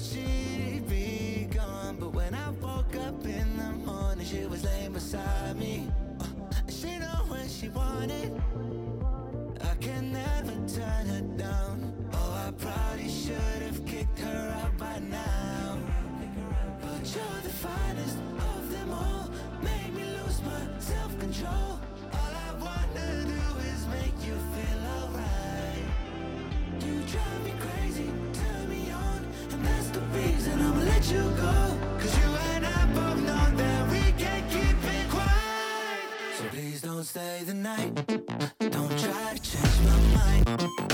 she'd be gone, but when I woke up in the morning, she was laying beside me. Uh, she know when she wanted. Please don't stay the night. Don't try to change my mind.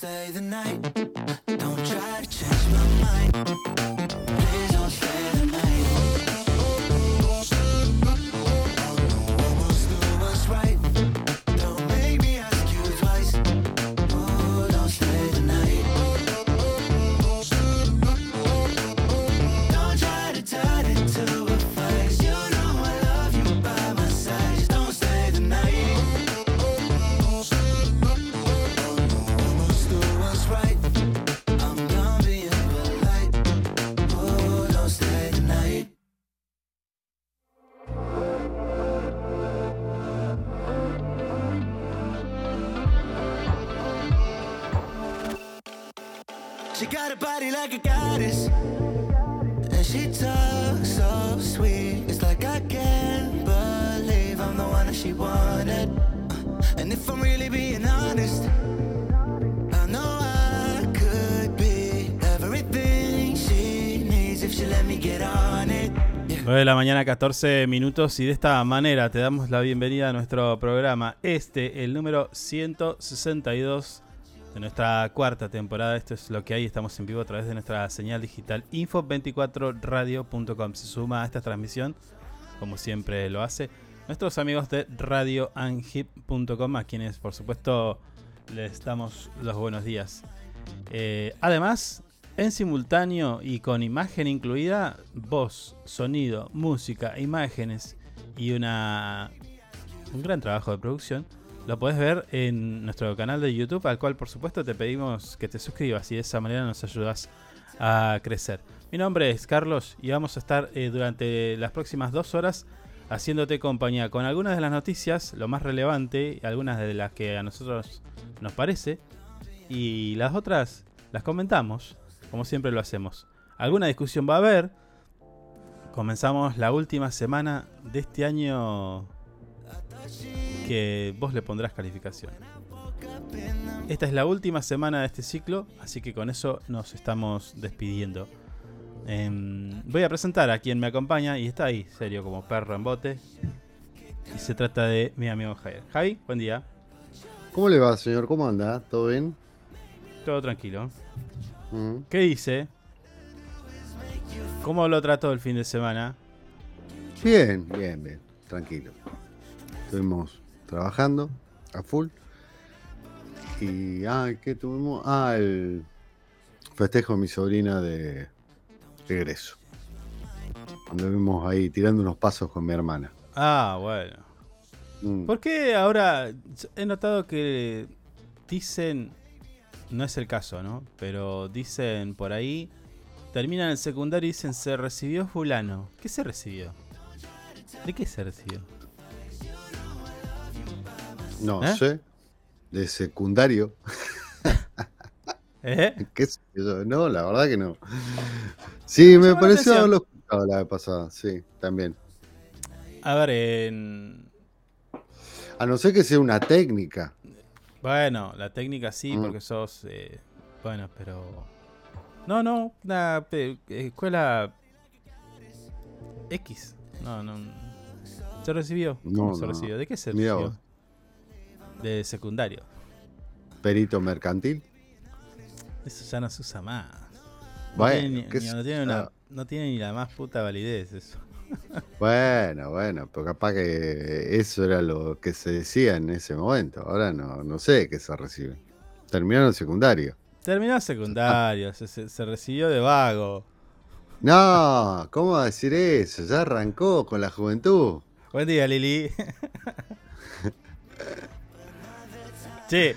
stay the night. la mañana, 14 minutos, y de esta manera te damos la bienvenida a nuestro programa. Este, el número 162 de nuestra cuarta temporada. Esto es lo que hay. Estamos en vivo a través de nuestra señal digital info24radio.com. Se suma a esta transmisión, como siempre lo hace, nuestros amigos de radioangip.com, a quienes, por supuesto, les damos los buenos días. Eh, además, en simultáneo y con imagen incluida, voz, sonido, música, imágenes y una un gran trabajo de producción, lo puedes ver en nuestro canal de YouTube, al cual por supuesto te pedimos que te suscribas y de esa manera nos ayudas a crecer. Mi nombre es Carlos y vamos a estar eh, durante las próximas dos horas haciéndote compañía con algunas de las noticias, lo más relevante, algunas de las que a nosotros nos parece, y las otras las comentamos, como siempre lo hacemos. Alguna discusión va a haber. Comenzamos la última semana de este año que vos le pondrás calificación. Esta es la última semana de este ciclo, así que con eso nos estamos despidiendo. Em, voy a presentar a quien me acompaña y está ahí, serio, como perro en bote. Y se trata de mi amigo Javier. Javi, buen día. ¿Cómo le va, señor? ¿Cómo anda? ¿Todo bien? Todo tranquilo. Mm. ¿Qué dice? ¿Cómo lo trató el fin de semana? Bien, bien, bien. Tranquilo. Estuvimos trabajando a full. Y, ah, ¿qué tuvimos? Ah, el festejo de mi sobrina de regreso. Anduvimos ahí tirando unos pasos con mi hermana. Ah, bueno. Mm. ¿Por qué ahora he notado que dicen, no es el caso, ¿no? Pero dicen por ahí, terminan el secundario y dicen se recibió fulano. ¿Qué se recibió? ¿De qué se recibió? No ¿Eh? sé. De secundario. ¿Eh? ¿Qué sé yo? No, la verdad que no. Sí, me pareció atención. haberlo escuchado la vez pasada. Sí, también. A ver, en... A no ser que sea una técnica. Bueno, la técnica sí, Mm. porque sos... eh, bueno, pero... No, no, una escuela X. No, no. ¿Se recibió? ¿Cómo No, se no. recibió? ¿De qué se Mirá recibió? vos. De secundario. Perito mercantil. Eso ya no se usa más. No Bueno, tiene, ni, qué ni- sé no tiene una- yo. no tiene ni la más puta validez eso. Bueno, bueno, pero capaz que eso era lo que se decía en ese momento. Ahora no, no sé qué se recibe. Terminaron el secundario. Terminó secundario, se, se- se recibió de vago. No, ¿cómo va a decir eso? Ya arrancó con la juventud. Buen día, Lili. che,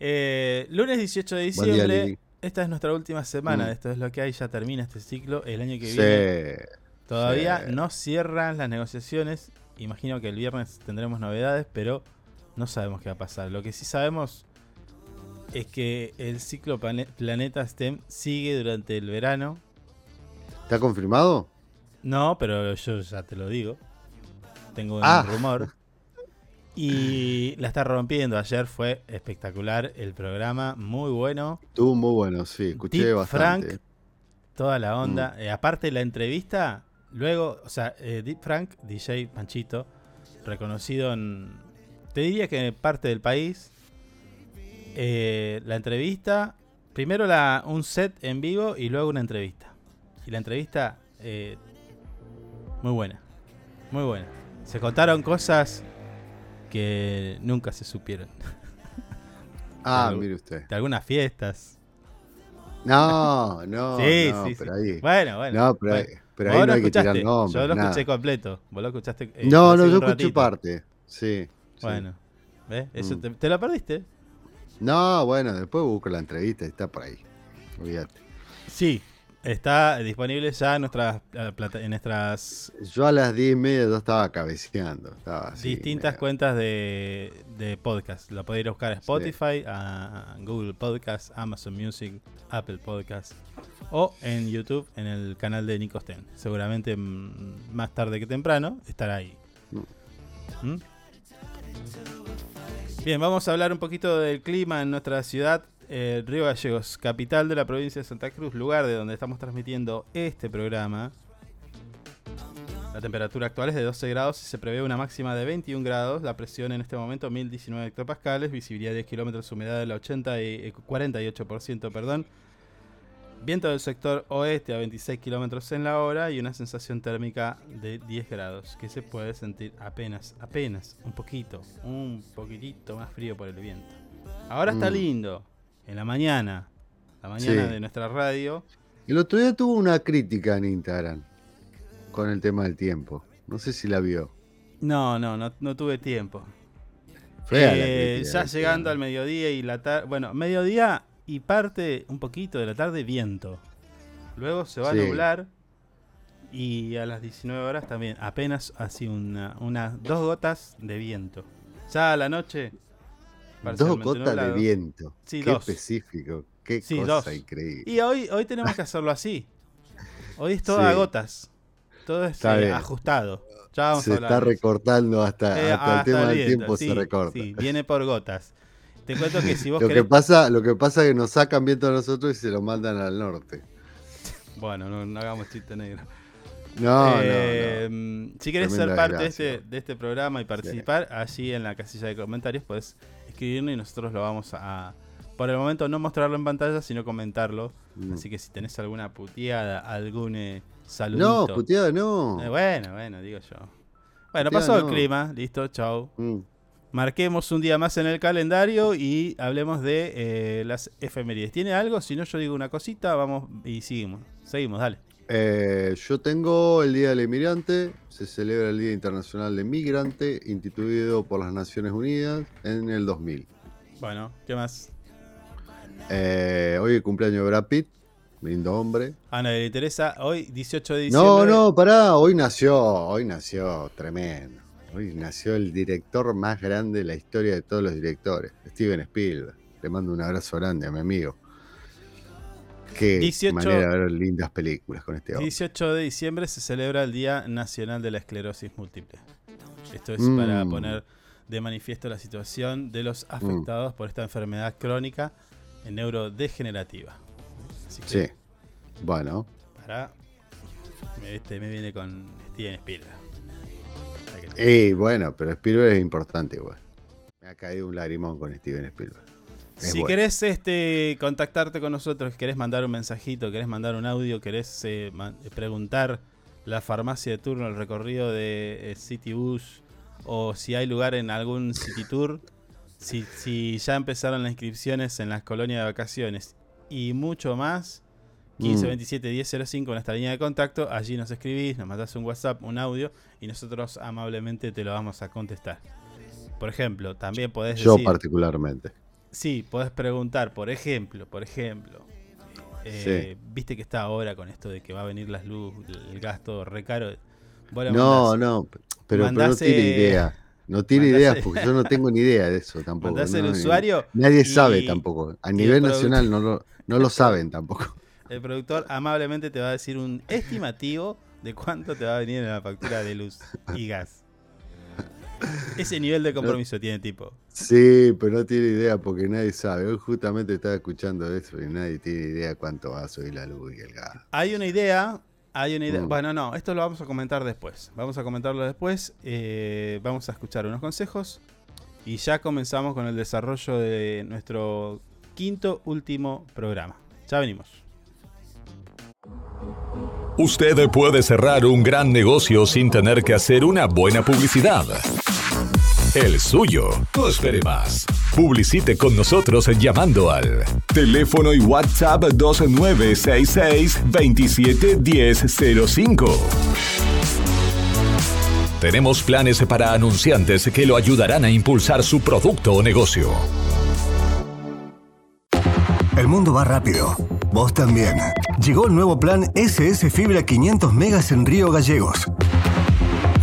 eh, lunes 18 de día, diciembre. Esta es nuestra última semana. Mm. Esto es lo que hay. Ya termina este ciclo. El año que Sí, viene todavía sí. no cierran las negociaciones. Imagino que el viernes tendremos novedades, pero no sabemos qué va a pasar. Lo que sí sabemos es que el ciclo plane- Planeta STEM sigue durante el verano. ¿Está confirmado? No, pero yo ya te lo digo. Tengo un Ah. rumor. Y la está rompiendo. Ayer fue espectacular el programa, muy bueno. Estuvo muy bueno, sí, escuché Deep bastante. Frank, toda la onda. Mm. Eh, aparte la entrevista, luego, o sea, eh, Deep Frank, DJ Panchito, reconocido en, te diría que en parte del país. Eh, la entrevista, primero la, un set en vivo y luego una entrevista. Y la entrevista, eh, muy buena, muy buena. Se contaron cosas que nunca se supieron. Ah, Pero- mire usted. De algunas fiestas. No, no, sí, no, sí, pero sí. ahí. Bueno, bueno. no, pero ahí, bueno. Pero ahí no hay que tirar escuchaste, nombres. Yo lo nada. escuché completo. Vos lo escuchaste. eh, No, no, yo escuché ratito. parte. Sí. sí. Bueno, ¿ves? Eso Mm. te, te lo perdiste. No, bueno, después busco la entrevista y está por ahí. Olvídate. Sí, está disponible ya en nuestras, eh, en nuestras Yo a las 10 y media ya estaba cabeceando. Estaba así, distintas cuentas de, de podcast. Lo podéis ir a buscar a Spotify, a, a Google Podcast, Amazon Music, Apple Podcast o en YouTube en el canal de Nico Sten. Seguramente mm, más tarde que temprano estará ahí. ¿Mm? Bien, vamos a hablar un poquito del clima en nuestra ciudad, eh, Río Gallegos, capital de la provincia de Santa Cruz, lugar de donde estamos transmitiendo este programa. La temperatura actual es de 12 grados y se prevé una máxima de 21 grados. La presión en este momento 1019 hectopascales, visibilidad 10 kilómetros, humedad del 80 y, eh, 48%, perdón. Viento del sector oeste a 26 kilómetros en la hora y una sensación térmica de 10 grados, que se puede sentir apenas, apenas, un poquito, un poquitito más frío por el viento. Ahora está Mm. lindo, en la mañana, la mañana Sí. de nuestra radio. El otro día tuvo una crítica en Instagram con el tema del tiempo. No sé si la vio. No, no, no, no tuve tiempo. Eh, crítica ya llegando al mediodía y la tarde. Bueno, mediodía y parte un poquito de la tarde viento. Luego se va Sí. a nublar. Y a las 19 horas también. Apenas así una, una, dos gotas de viento. Ya a la noche. Dos gotas de viento. Sí, Qué dos. específico. Qué Sí, cosa dos. increíble. Y hoy, hoy tenemos que hacerlo así. Hoy es todo Sí. a gotas. Todo es eh, ajustado. Ya vamos se a está recortando hasta, Eh, hasta el tema el del tiempo se recorta. Sí, viene por gotas. Te cuento que si vos Lo que, pasa, lo que pasa es que nos sacan viento a nosotros y se lo mandan al norte. Bueno, no, no hagamos chiste negro. No, Eh, no, no. Si querés ser Tremenda parte de este, de este programa y participar, allí en la casilla de comentarios puedes escribirnos y nosotros lo vamos a. Por el momento no mostrarlo en pantalla, sino comentarlo. Mm. Así que si tenés alguna puteada, algún eh, saludito. No, puteada no. Eh, bueno, bueno, digo yo. Bueno, Puteada pasó el clima, listo, chau. Mm. Marquemos un día más en el calendario y hablemos de eh, las efemérides. ¿Tiene algo? Si no, yo digo una cosita, vamos y seguimos. Seguimos, dale. Eh, yo tengo el Día del Inmigrante, se celebra el Día Internacional del Migrante, instituido por las Naciones Unidas en el 2000. Bueno, ¿qué más? Eh, hoy el cumpleaños de Brad Pitt, lindo hombre. A nadie le interesa. Hoy, 18 de diciembre. No, no, pará, hoy nació, hoy nació tremendo. Hoy nació el director más grande de la historia de todos los directores, Steven Spielberg. Le mando un abrazo grande a mi amigo. Qué 18 manera de ver lindas películas con este hombre. 18 de diciembre se celebra el Día Nacional de la Esclerosis Múltiple. Esto es Mm. para poner de manifiesto la situación de los afectados por esta enfermedad crónica neurodegenerativa. Así que Sí. Bueno, para. Este me viene con Steven Spielberg. Y bueno, pero Spielberg es importante igual. Me ha caído un lagrimón con Steven Spielberg. Es Si bueno. querés este, contactarte con nosotros, querés mandar un mensajito, querés mandar un audio, querés eh, man- preguntar la farmacia de turno, el recorrido de eh, City Bus, o si hay lugar en algún City Tour, si, si ya empezaron las inscripciones en las colonias de vacaciones y mucho más, 15 Mm. 27 1005 nuestra línea de contacto, allí nos escribís, nos mandás un WhatsApp, un audio y nosotros amablemente te lo vamos a contestar. Por ejemplo, también podés Yo decir... particularmente. Sí, podés preguntar, por ejemplo, por ejemplo. eh, Viste que está ahora con esto de que va a venir las luz, el gasto re caro. No, mandás- no, pero, pero no tiene eh, idea. No tiene mandás, idea eh, porque yo no tengo ni idea de eso tampoco. no, el usuario Nadie y- sabe tampoco. A el nivel nacional no lo, no lo saben tampoco. El productor amablemente te va a decir un estimativo de cuánto te va a venir en la factura de luz y gas. Ese nivel de compromiso tiene tipo. Sí, pero no tiene idea porque nadie sabe. Hoy justamente estaba escuchando eso y nadie tiene idea cuánto va a subir la luz y el gas. Hay una idea, hay una idea. Mm. Bueno, no, esto lo vamos a comentar después. Vamos a comentarlo después. eh, vamos a escuchar unos consejos. Y ya comenzamos con el desarrollo de nuestro quinto último programa. Ya venimos. Usted puede cerrar un gran negocio sin tener que hacer una buena publicidad. El suyo. No espere más. Publicite con nosotros llamando al teléfono y WhatsApp 2966 271005. Tenemos planes para anunciantes que lo ayudarán a impulsar su producto o negocio. El mundo va rápido. Vos también. Llegó el nuevo plan SS Fibra 500 megas en Río Gallegos.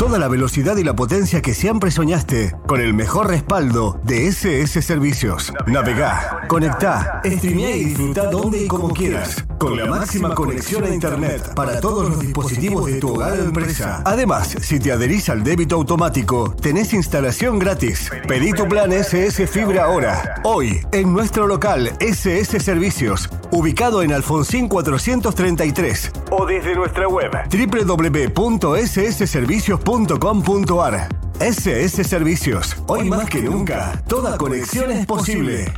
Toda la velocidad y la potencia que siempre soñaste, con el mejor respaldo de SS Servicios. Navegá, conectá, streamea y disfruta donde y como quieras. Con la máxima conexión a Internet para todos los dispositivos de tu hogar o empresa. Además, si te adherís al débito automático, tenés instalación gratis. Pedí tu plan SS Fibra ahora. Hoy, en nuestro local SS Servicios, ubicado en Alfonsín 433. O desde nuestra web www.ssservicios.com.ar. SS Servicios. Hoy más que nunca, toda conexión es posible.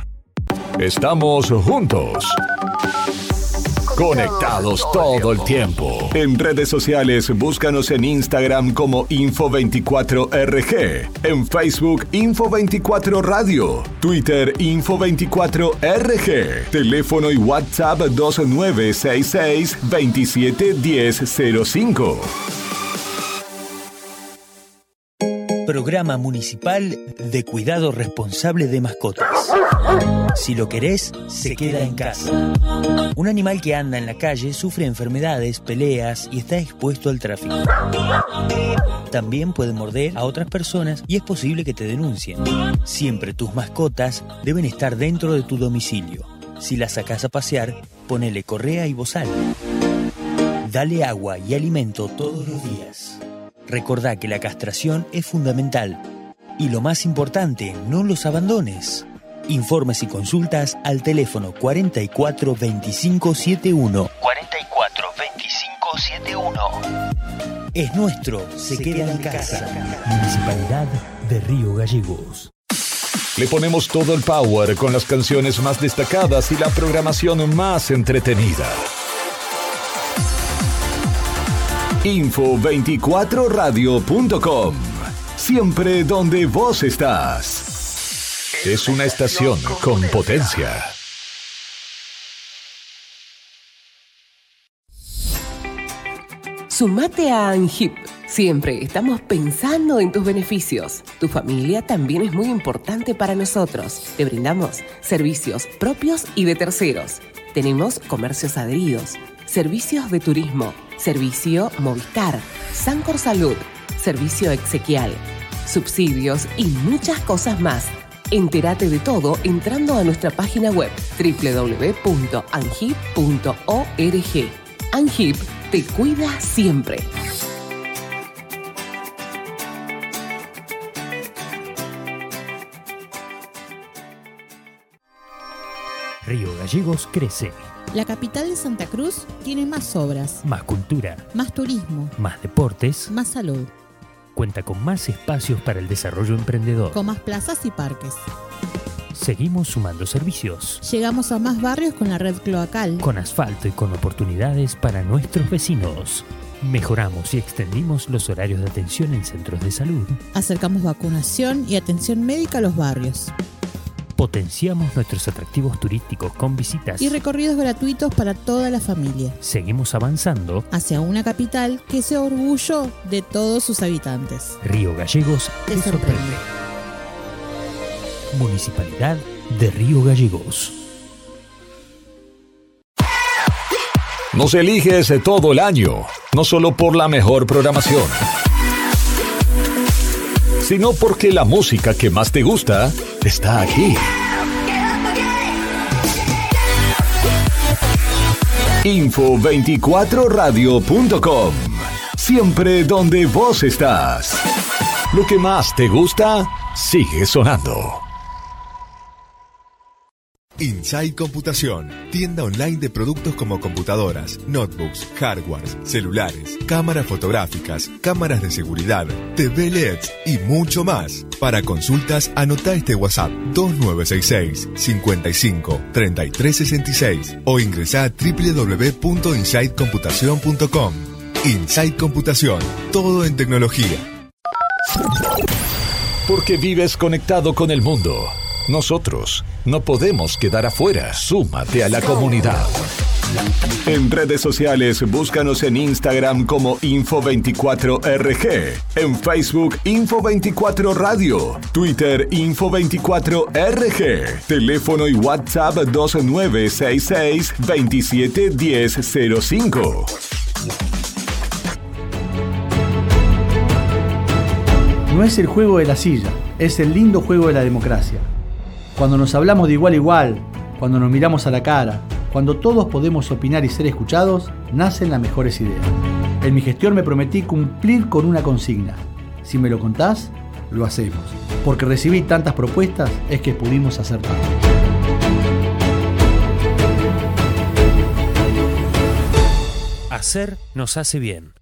Estamos juntos. Conectados todo el tiempo. En redes sociales, búscanos en Instagram como Info24RG. En Facebook, Info24 Radio. Twitter, Info24RG. Teléfono y WhatsApp 2966 271005. Programa Municipal de Cuidado Responsable de Mascotas. Si lo querés, se queda en casa. Un animal que anda en la calle sufre enfermedades, peleas y está expuesto al tráfico. También puede morder a otras personas y es posible que te denuncien. Siempre tus mascotas deben estar dentro de tu domicilio. Si las sacas a pasear, ponele correa y bozal. Dale agua y alimento todos los días. Recordá que la castración es fundamental. Y lo más importante, no los abandones. Informes y consultas al teléfono 44 25 71. 44 25 71. Es nuestro, se, queda, en casa. Municipalidad de Río Gallegos. Le ponemos todo el power con las canciones más destacadas y la programación más entretenida. Info24radio.com. Siempre donde vos estás. Es una estación con potencia. Sumate a ANGIP. Siempre estamos pensando en tus beneficios. Tu familia también es muy importante para nosotros. Te brindamos servicios propios y de terceros. Tenemos comercios adheridos, servicios de turismo, servicio Movistar, Sancor Salud, servicio exequial, subsidios y muchas cosas más. Entérate de todo entrando a nuestra página web www.angip.org. Angip te cuida siempre. Río Gallegos crece. La capital de Santa Cruz tiene más obras, Más cultura, más turismo, más deportes, más salud, cuenta con más espacios para el desarrollo emprendedor. con más plazas y parques. Seguimos sumando servicios, Llegamos a más barrios con la red cloacal. con asfalto y con oportunidades para nuestros vecinos. Mejoramos y extendimos los horarios de atención en centros de salud. Acercamos vacunación y atención médica a los barrios. Potenciamos nuestros atractivos turísticos con visitas. Y recorridos gratuitos para toda la familia. Seguimos avanzando. Hacia una capital que sea orgullo de todos sus habitantes. Río Gallegos Te te sorprende. sorprende. Municipalidad de Río Gallegos. Nos eliges todo el año, no solo por la mejor programación, sino porque la música que más te gusta está aquí. Info24radio.com. Siempre donde vos estás. Lo que más te gusta sigue sonando. Inside Computación, tienda online de productos como computadoras, notebooks, hardwares, celulares, cámaras fotográficas, cámaras de seguridad, TV LEDs y mucho más. Para consultas, anota este WhatsApp 2966 55 3366 o ingresa a www.insidecomputación.com. Inside Computación, todo en tecnología. Porque vives conectado con el mundo. Nosotros no podemos quedar afuera. Súmate a la comunidad. En redes sociales, búscanos en Instagram como Info24RG, en Facebook Info24 Radio, Twitter Info24RG, teléfono y WhatsApp 2966 271005. No es el juego de la silla, es el lindo juego de la democracia. Cuando nos hablamos de igual a igual, cuando nos miramos a la cara, cuando todos podemos opinar y ser escuchados, nacen las mejores ideas. En mi gestión me prometí cumplir con una consigna. Si me lo contás, lo hacemos. Porque recibí tantas propuestas es que pudimos hacer tanto. Hacer nos hace bien.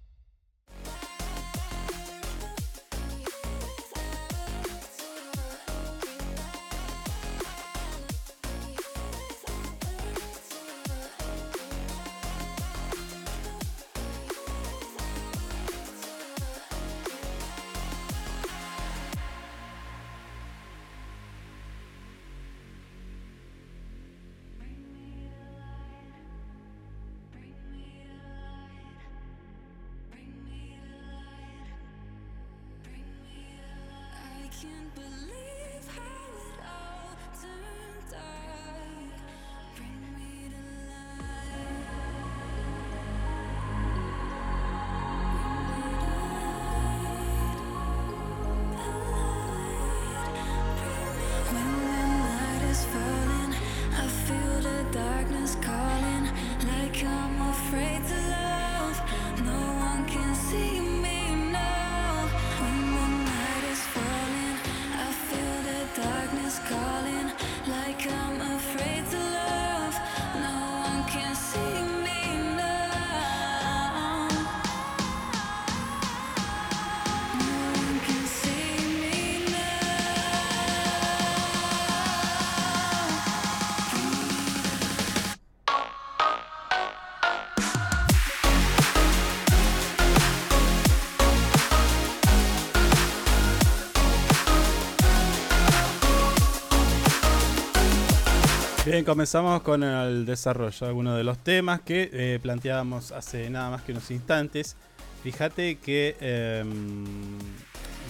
Bien, comenzamos con el desarrollo de algunos de los temas que eh, planteábamos hace nada más que unos instantes. Fíjate que em,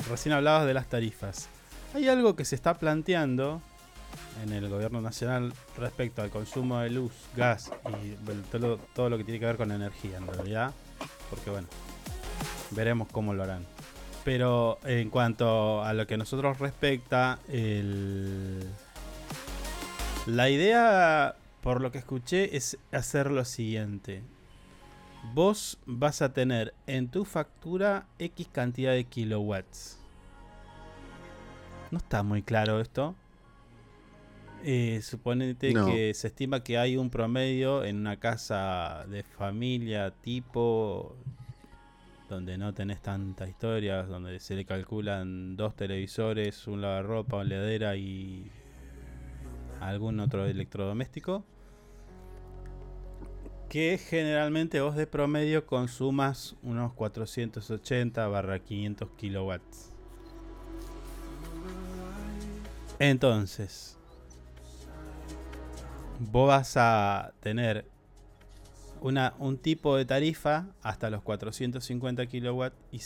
recién hablabas de las tarifas. Hay algo que se está planteando en el gobierno nacional respecto al consumo de luz, gas y todo, todo lo que tiene que ver con energía en realidad. Porque bueno, veremos cómo lo harán. Pero en cuanto a lo que nosotros respecta, el, la idea, por lo que escuché, es hacer lo siguiente. Vos vas a tener en tu factura X cantidad de kilowatts. No está muy claro esto. Eh, suponete No. que se estima que hay un promedio en una casa de familia tipo donde no tenés tantas historias, donde se le calculan dos televisores, un lavarropa, una heladera y algún otro electrodoméstico. Que generalmente vos de promedio consumas unos 480 barra 500 kilowatts. Entonces, vos vas a tener una, un tipo de tarifa hasta los 450 kilowatts y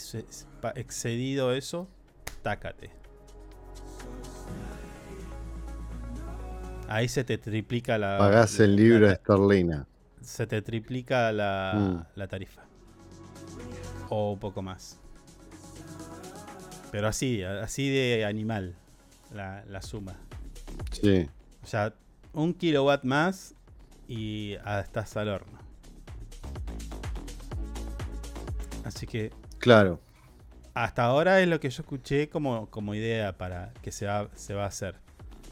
excedido eso, tácate. Ahí se te triplica la. Pagás en la libra ta- esterlina. Se te triplica la, Mm. la tarifa. O un poco más. Pero así, así de animal la, la suma. Sí. O sea, un kilowatt más y ah, estás al horno. Así que Claro. hasta ahora es lo que yo escuché como, como idea para que se va, se va a hacer.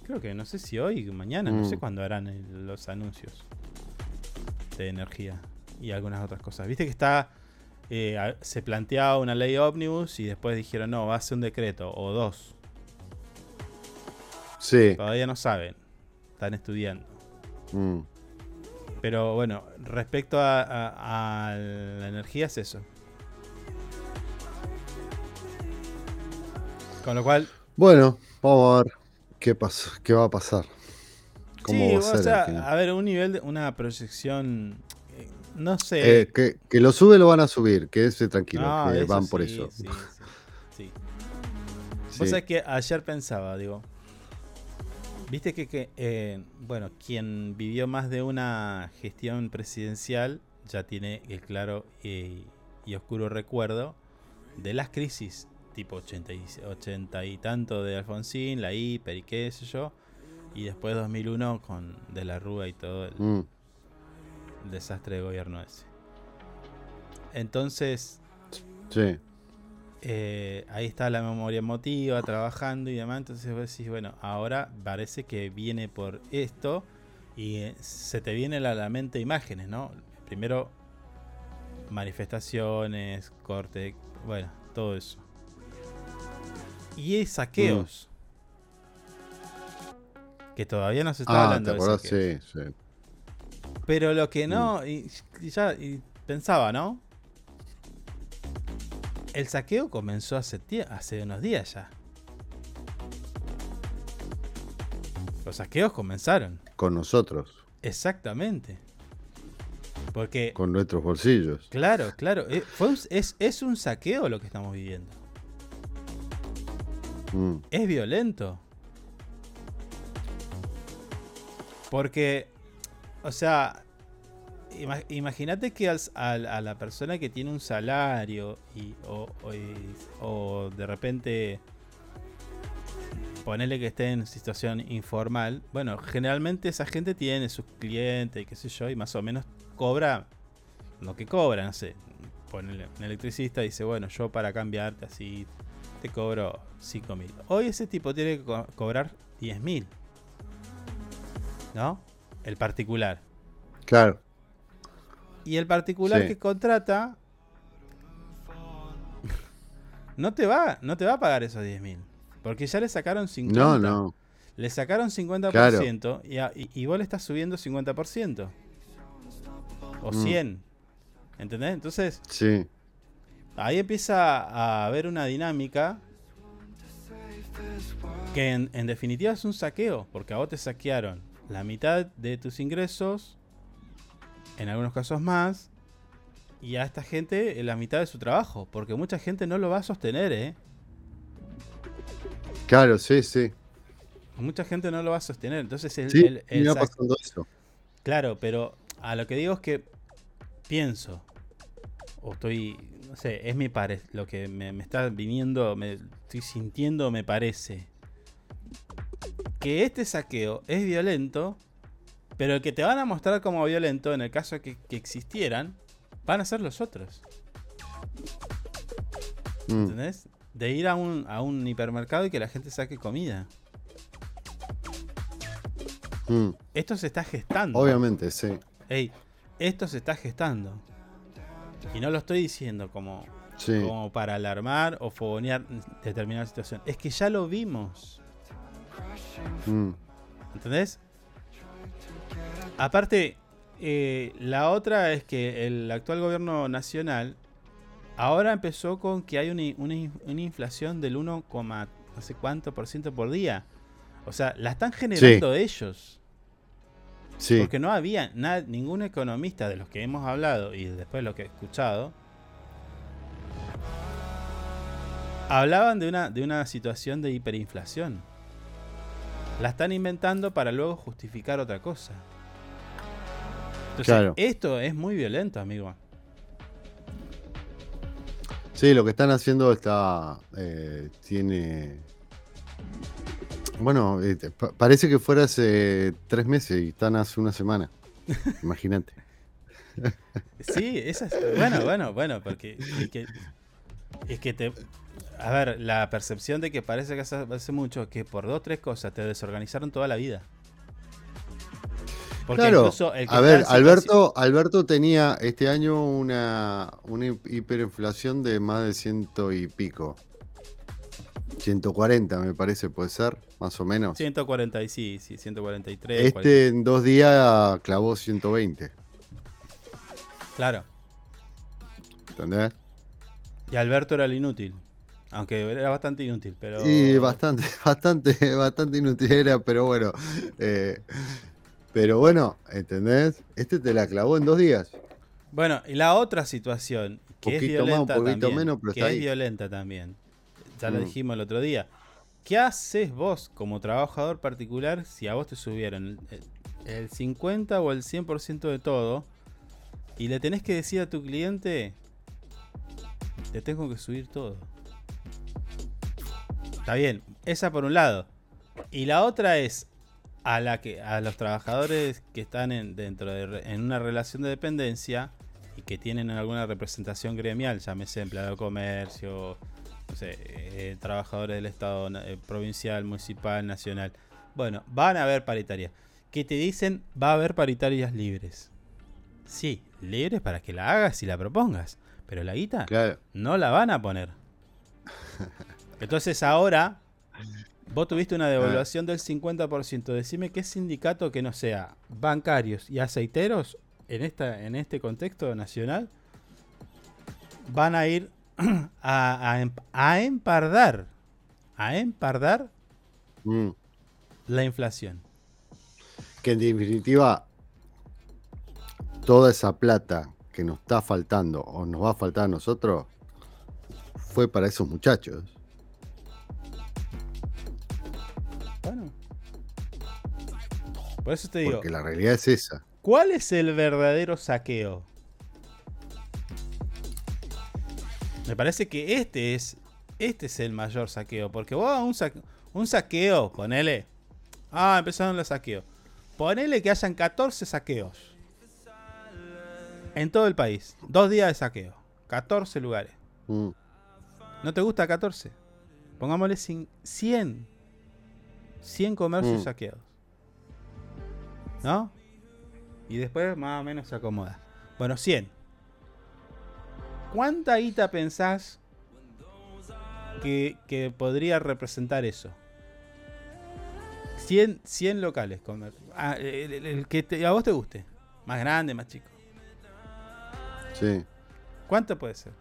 Creo que no sé si hoy, mañana, no sé Mm. cuándo harán el- los anuncios de energía y algunas otras cosas. Viste que está, eh, se planteaba una ley ómnibus y después dijeron no, va a ser un decreto o dos. Sí. Todavía no saben, están estudiando. Mm. Pero bueno, respecto a, a- a la energía es eso. Con lo cual, Bueno, vamos a ver qué pasa, qué va a pasar. ¿Cómo sí, va a o sea, a ver, un nivel, de, una proyección, eh, no sé. Eh, que, que lo sube lo van a subir, quédese tranquilo, No, que van por eso. sí, sí. Vos sabés que ayer pensaba, digo. Viste que, que, eh, bueno, quien vivió más de una gestión presidencial ya tiene el claro eh, y oscuro recuerdo de las crisis, tipo 80 y, 80 y tanto de Alfonsín, la hiper y qué sé yo, y después 2001 con De la Rúa y todo el, Mm. el desastre de gobierno ese. Entonces, Sí. eh, ahí está la memoria emotiva trabajando y demás. Entonces vos decís, bueno, ahora parece que viene por esto y eh, se te vienen a la mente imágenes, ¿no? Primero, manifestaciones, corte, bueno, todo eso. Y saqueos. Que todavía no se está Ah, hablando ¿te de saqueos. Sí, sí. Pero lo que no, y, y ya y pensaba, ¿no? El saqueo comenzó hace, unos días ya. Los saqueos comenzaron. Con nosotros, Exactamente. Porque, con nuestros bolsillos. claro, claro, eh, fue un- es, es un saqueo lo que estamos viviendo. Mm. es violento. Porque, o sea, ima- imagínate que a la persona que tiene un salario y, o, de repente ponerle que esté en situación informal, bueno, generalmente esa gente tiene sus clientes y qué sé yo, y más o menos cobra lo que cobra, no sé. Ponele un electricista dice, bueno, yo para cambiarte así te cobro 5 mil. Hoy ese tipo tiene que co- cobrar 10 mil. ¿No? El particular. Claro. Y el particular Sí. que contrata no te va, no te va a pagar esos 10 mil. Porque ya le sacaron 50. No, no. Le sacaron 50% y, a- y, y vos le estás subiendo 50%. O Mm. 100. ¿Entendés? Entonces, Sí. Ahí empieza a haber una dinámica que en, en definitiva es un saqueo, porque a vos te saquearon la mitad de tus ingresos, en algunos casos más, y a esta gente eh, la mitad de su trabajo, porque mucha gente no lo va a sostener, ¿eh? Claro, sí, sí. Mucha gente no lo va a sostener, entonces el, Sí, el- pasando eso. Claro, pero a lo que digo es que pienso, o estoy, no sé, es mi pare lo que me, me está viniendo, me estoy sintiendo, me parece. Que este saqueo es violento, pero el que te van a mostrar como violento, en el caso de que, que existieran, van a ser los otros. Mm. ¿Entendés? De ir a un, a un hipermercado y que la gente saque comida. Mm. Esto se está gestando. Obviamente, sí. Ey, esto se está gestando. Y no lo estoy diciendo como, Sí. como para alarmar o fogonear determinada situación. Es que ya lo vimos. Mm. ¿Entendés? Aparte, eh, la otra es que el actual gobierno nacional ahora empezó con que hay una, una in- una inflación del 1, coma no sé cuánto por ciento por día. O sea, la están generando ellos. Sí. Porque no había na- ningún economista de los que hemos hablado y después lo que he escuchado. Hablaban de una, de una situación de hiperinflación. La están inventando para luego justificar otra cosa. Entonces, Claro. esto es muy violento, amigo. Sí, lo que están haciendo está. eh, tiene. Bueno, eh, pa- parece que fuera hace tres meses y están hace una semana. Imagínate. Sí, esa es. Bueno, bueno, bueno, porque. Es que, es que te. A ver, la percepción de que parece que hace, mucho, que por dos o tres cosas te desorganizaron toda la vida. Porque claro. incluso el que A ver, Alberto, Alberto tenía este año una, una hi- hiperinflación de más de ciento y pico. 140 me parece, puede ser, más o menos. 140 y sí, sí, 143. Este en dos días clavó 120. 40. Claro. ¿Entendés? Y Alberto era el inútil. Aunque era bastante inútil, pero. Y bastante, bastante, bastante inútil era, pero bueno. eh, pero bueno, ¿entendés? Este te la clavó en dos días. Bueno, y la otra situación, que es Poquito más, un violenta poquito también. menos, pero que está es ahí. violenta también. Ya lo Mm. dijimos el otro día. ¿Qué haces vos como trabajador particular si a vos te subieron el, el 50 o el 100% de todo y le tenés que decir a tu cliente, te tengo que subir todo? Está bien, esa por un lado. Y la otra es a la que a los trabajadores que están en, dentro de en una relación de dependencia y que tienen alguna representación gremial, llámese empleado de comercio, eh, trabajadores del Estado eh, provincial, municipal, nacional. Bueno, van a haber paritarias. Que te dicen va a haber paritarias libres. Sí, libres para que la hagas y la propongas. Pero la guita Claro. no la van a poner. Entonces ahora, vos tuviste una devaluación del 50%. Decime qué sindicato que no sea bancarios y aceiteros en, esta, en este contexto nacional van a ir a, a em- a empardar, a empardar Mm. la inflación. Que en definitiva, toda esa plata que nos está faltando o nos va a faltar a nosotros fue para esos muchachos. Bueno. Por eso te digo, Porque la realidad es esa. ¿cuál es el verdadero saqueo? Me parece que este es este es el mayor saqueo, porque vos un, sa- un saqueo, ponele. Ah, empezaron los saqueos. Ponele que hayan 14 saqueos. En todo el país. Dos días de saqueo. 14 lugares. Mm. ¿No te gusta 14? Pongámosle cin- 100. 100 comercios Mm. saqueados. ¿No? Y después más o menos se acomoda. Bueno, 100. ¿Cuánta guita pensás que, que podría representar eso? 100, 100 locales. comer- Ah, el, el- el que te- a vos te guste. Más grande, más chico. Sí. ¿Cuánto puede ser?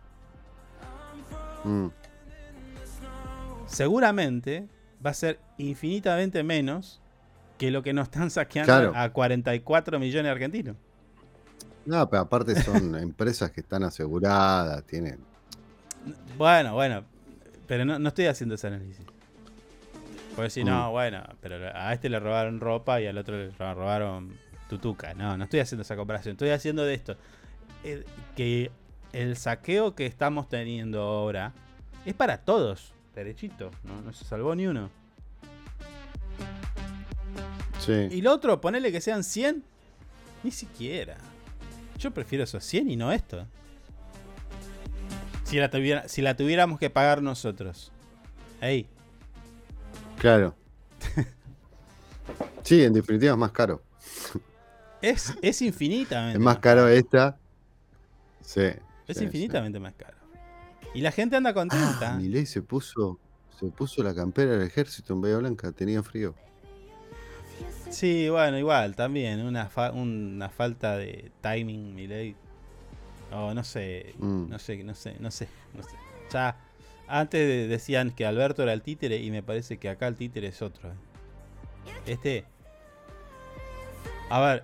Mm. seguramente va a ser infinitamente menos que lo que nos están saqueando Claro. a 44 millones de argentinos. No, pero aparte son empresas que están aseguradas, tienen. Bueno, bueno, pero no, no estoy haciendo ese análisis. Porque si no, Mm. bueno, pero a este le robaron ropa y al otro le ro- robaron tutuca. No, no estoy haciendo esa comparación. Estoy haciendo de esto. que el saqueo que estamos teniendo ahora es para todos, derechito. No, no se salvó ni uno. Sí. Y lo otro, ponele que sean 100. Ni siquiera. Yo prefiero esos 100 y no esto. Si la, tuviera, si la tuviéramos que pagar nosotros. Ey, Claro. Sí, en definitiva es más caro. es, es infinitamente. Es más caro esta. Sí. Es sí, infinitamente más caro. Y la gente anda sí. contenta. Ah, Milei se puso, se puso la campera del ejército en Bahía Blanca, tenía frío. Sí, bueno, igual, también. Una, fa- una falta de timing, Milei. O no sé, Mm. no sé, no sé, no sé, no sé. Ya, antes de- decían que Alberto era el títere y me parece que acá el títere es otro. eh. Este... A ver.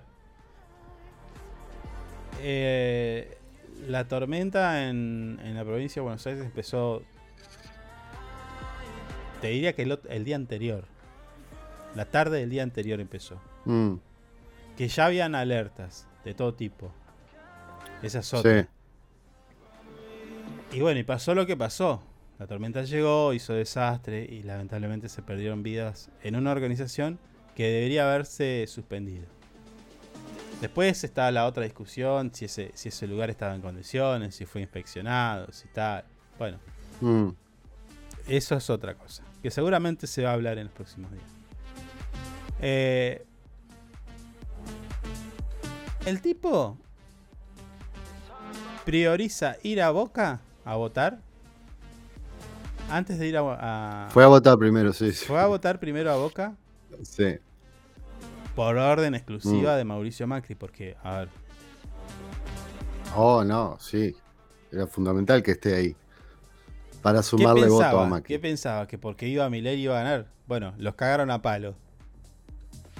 eh, la tormenta en, en la provincia de Buenos Aires empezó... Te diría que el, el día anterior. La tarde del día anterior empezó. Mm, Que ya habían alertas de todo tipo. Esa es otra. sí. Y bueno, y pasó lo que pasó. La tormenta llegó, hizo desastre y lamentablemente se perdieron vidas en una organización que debería haberse suspendido. Después está la otra discusión, si ese, si ese lugar estaba en condiciones, si fue inspeccionado, si tal. Bueno, Mm, eso es otra cosa, que seguramente se va a hablar en los próximos días. Eh, el tipo prioriza ir a Boca a votar antes de ir a, a- Fue a votar primero, sí. fue a votar primero a Boca Sí. por orden exclusiva Mm. de Mauricio Macri, porque a ver, Oh, no, sí. Era fundamental que esté ahí. Para ¿qué sumarle voto a? Macri. ¿Qué pensaba? Que porque iba a Milei iba a ganar. Bueno, los cagaron a palo.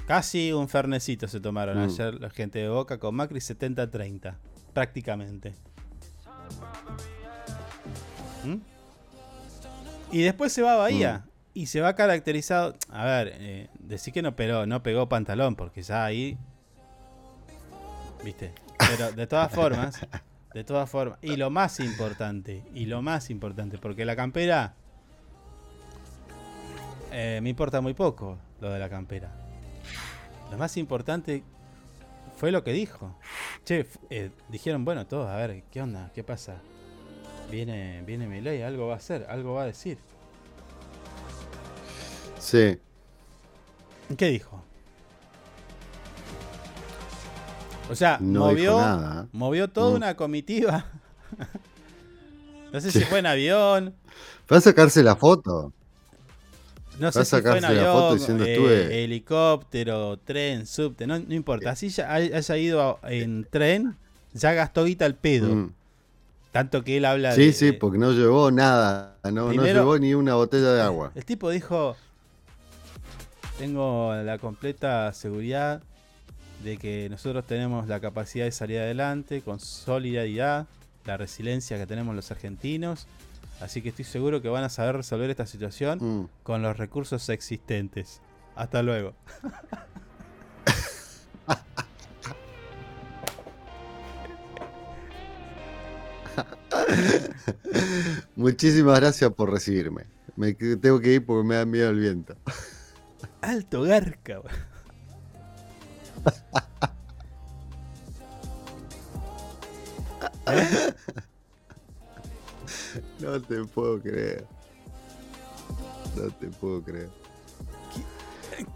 Casi un fernecito se tomaron Mm. ayer la gente de Boca con Macri 70-30. Prácticamente. ¿Mm? Y después se va a Bahía. Y se va caracterizado. A ver, eh, decir que no pegó, no pegó pantalón, porque ya ahí. ¿Viste? Pero de todas formas. De todas formas. Y lo más importante. Y lo más importante. Porque la campera. eh, me importa muy poco lo de la campera. Lo más importante fue lo que dijo. Che, eh, dijeron, bueno, todos, a ver, ¿qué onda? ¿Qué pasa? Viene, viene Milei, algo va a hacer, algo va a decir. Sí. ¿Qué dijo? O sea, No movió, nada. movió toda Mm. una comitiva. no sé Sí. si fue en avión, Fue a sacarse la foto. No sé si fue en sacarse la foto avión, diciendo, eh, "Estuve". helicóptero, tren, subte, no, no importa. Así ya hay- haya ido en tren, ya gastó guita al pedo. Mm. Tanto que él habla Sí, de, sí, porque no llevó nada. No, no llevó ni una botella de agua. El tipo dijo, tengo la completa seguridad de que nosotros tenemos la capacidad de salir adelante con solidaridad, la resiliencia que tenemos los argentinos, así que estoy seguro que van a saber resolver esta situación Mm. con los recursos existentes. Hasta luego. Muchísimas gracias por recibirme. Me tengo que ir porque me da miedo el viento. Alto garca, weón. No te puedo creer. No te puedo creer.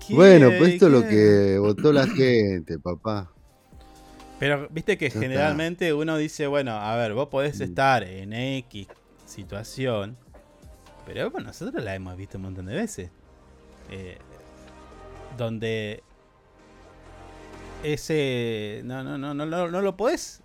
¿Qué? Bueno, pues esto es lo que votó la gente, papá. Pero viste que Ya está. generalmente uno dice, bueno, a ver, vos podés Mm. estar en X situación, pero bueno, nosotros la hemos visto un montón de veces. Eh, donde ese no, no, no, no, no, no lo podés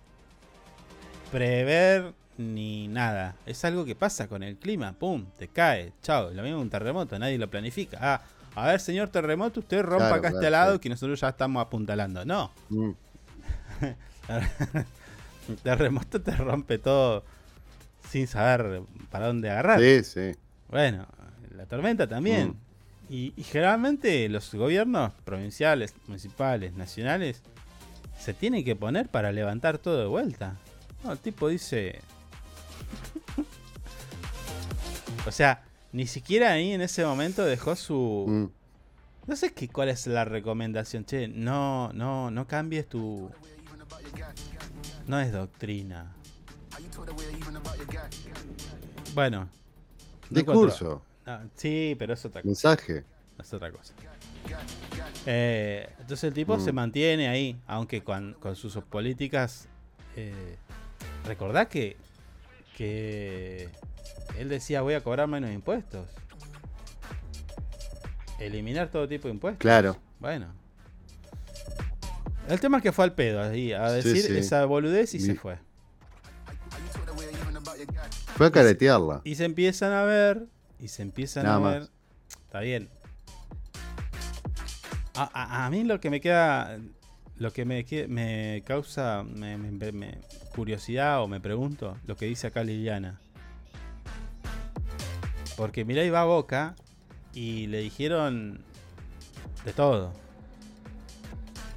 prever ni nada. Es algo que pasa con el clima, pum, te cae, chao. Lo mismo un terremoto, nadie lo planifica. Ah, a ver, señor terremoto, usted rompa Claro, acá este lado que nosotros ya estamos apuntalando. No, Mm. el terremoto te rompe todo sin saber para dónde agarrar. Sí, sí. Bueno, la tormenta también. Mm. Y, y generalmente los gobiernos provinciales, municipales, nacionales, se tienen que poner para levantar todo de vuelta. No, el tipo dice... o sea, ni siquiera ahí en ese momento dejó su... Mm. No sé qué, cuál es la recomendación, che. No, no, no cambies tu. No es doctrina. Bueno. Discurso. Sí, pero es otra cosa. Mensaje. Es otra cosa. Eh, entonces el tipo Mm. se mantiene ahí, aunque con, con sus políticas. Eh, recordá que, que él decía voy a cobrar menos impuestos. Eliminar todo tipo de impuestos. Claro. Bueno. El tema es que fue al pedo ahí, a decir sí. esa boludez y se fue. Fue a caretearla. Y se empiezan a ver, y se empiezan Nada a más. ver. Está bien. A, a- a mí lo que me queda, lo que me, me causa me- me- me- curiosidad o me pregunto, lo que dice acá Liliana. Porque mirá, iba a Boca y le dijeron de todo.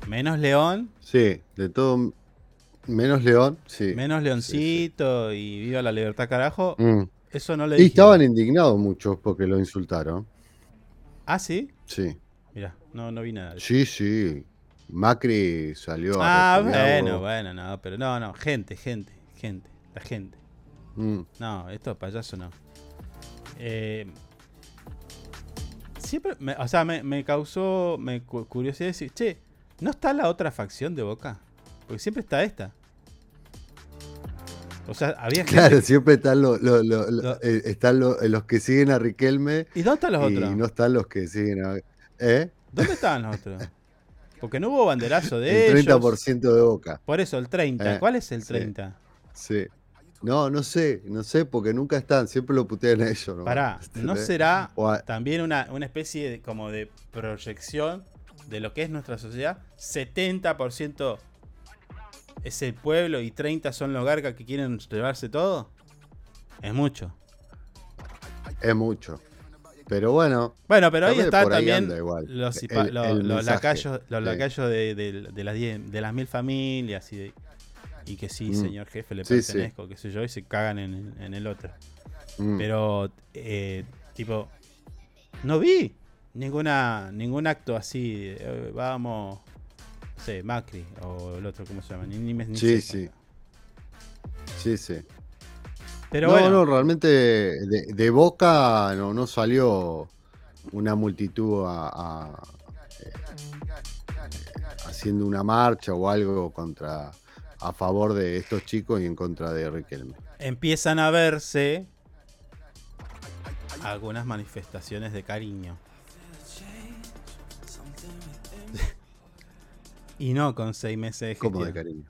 Menos León, Sí, de todo. Menos León, sí. menos Leoncito y viva la libertad carajo. Mm. Eso no le Y dijeron. estaban indignados muchos porque lo insultaron. Ah, sí. Sí. Mira, no, no vi nada. Sí, sí. Macri salió Ah, a repudiarlo. bueno, bueno, no, pero no, no, gente, gente, gente, la gente. Mm. No, esto payaso no. Eh, siempre, me- o sea, me, me causó me cu- curiosidad decir, che, ¿no está la otra facción de Boca? Porque siempre está esta. O sea, había gente- Claro, siempre están, lo- lo- lo- lo- Lo- eh, están lo- los que siguen a Riquelme ¿Y dónde están los y otros? no están los que siguen a... ¿Eh? ¿Dónde estaban los otros? Porque no hubo banderazo de El ellos. 30% de Boca. Por eso, el 30. Eh, ¿Cuál es el sí. 30? Sí. No, no sé, no sé, porque nunca están, siempre lo putean a ellos. ¿no? Pará, ¿no será a- también una, una especie de, como de proyección de lo que es nuestra sociedad? 70% es el pueblo y 30 son los garcas que quieren llevarse todo. Es mucho. Es mucho. Pero bueno. Bueno, pero ahí ahí también los, El- los- lacayos, los lacayos de, de- de las diez- de las mil familias y, de- y que sí, Mm. señor jefe, le Sí, sí. pertenezco, qué sé yo, y se cagan en, en el otro. Mm. Pero, eh, tipo, no vi ninguna ningún acto así. eh, vamos, no sé, Macri o el otro, ¿cómo se llama? Ni, ni ni Sí, sí. Sí, sí. Pero no, bueno, no, realmente de, de Boca no, no salió una multitud a, a, eh, haciendo una marcha o algo contra a favor de estos chicos y en contra de Riquelme. empiezan a verse algunas manifestaciones de cariño. y no con seis meses de Como de gestión. cariño.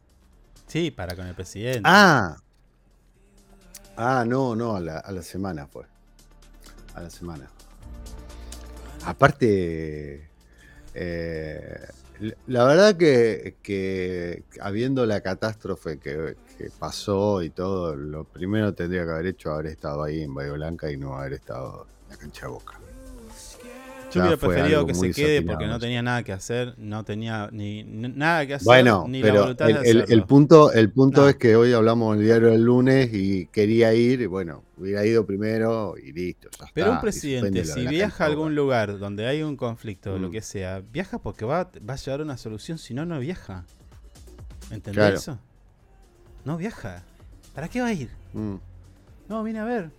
Sí, para con el presidente. Ah, ah, no, no, a la, a la semana fue. A la semana. Aparte, eh, la verdad que, que habiendo la catástrofe que, que pasó y todo, lo primero tendría que haber hecho haber estado ahí en Bahía Blanca y no haber estado en la cancha de Boca. Yo hubiera preferido que se quede porque no tenía nada que hacer, no tenía ni nada que hacer, Bueno, ni la pero voluntad el, de el- hacerlo. el punto, el punto No. es que hoy hablamos en el diario del lunes y quería ir, y bueno, hubiera ido primero y listo. ya Pero un está, presidente, si la viaja a algún lugar donde hay un conflicto o lo Mm. que sea, viaja porque va, va a llevar una solución, si no, no viaja. ¿Entendés Claro. eso? No viaja. ¿Para qué va a ir? Mm, No, vine a ver.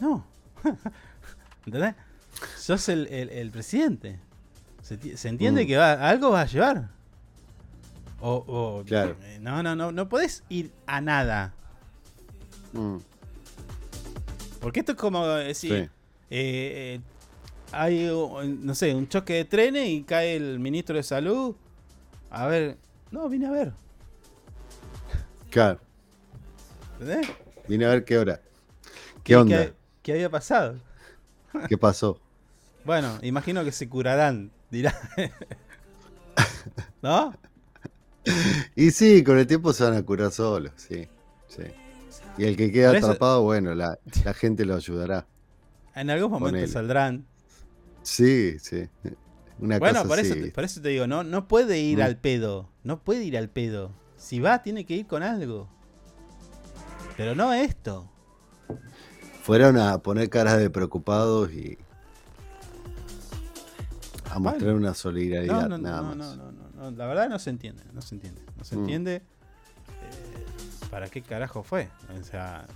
No. ¿Entendés? Sos el, el- el presidente. Se, ti- se entiende Mm. que va, algo vas a llevar. O, o- Claro. eh, no, no, no, no podés ir a nada. mm, Porque esto es como decir, Sí. eh, eh, hay, no sé, un choque de trenes y cae el ministro de salud. A ver, no, vine a ver. Claro, ¿Entendés? vine a ver qué hora. ¿Qué ¿Qué, onda? qué- qué había pasado? ¿Qué pasó? Bueno, imagino que se curarán, dirá. ¿No? Y sí, con el tiempo se van a curar solos, sí. sí. Y el que queda eso- atrapado, bueno, la, la gente lo ayudará. En algún momento saldrán. Sí, sí. Una Bueno, cosa por eso, por eso te digo, no, no puede ir Mm. al pedo. No puede ir al pedo. Si va, tiene que ir con algo. Pero no esto. Fueron a poner caras de preocupados y a mostrar una solidaridad, No, no, nada no, más. no, no, no, no, La verdad no se entiende. No se entiende. No se Mm. entiende. eh, ¿Para qué carajo fue? O sea,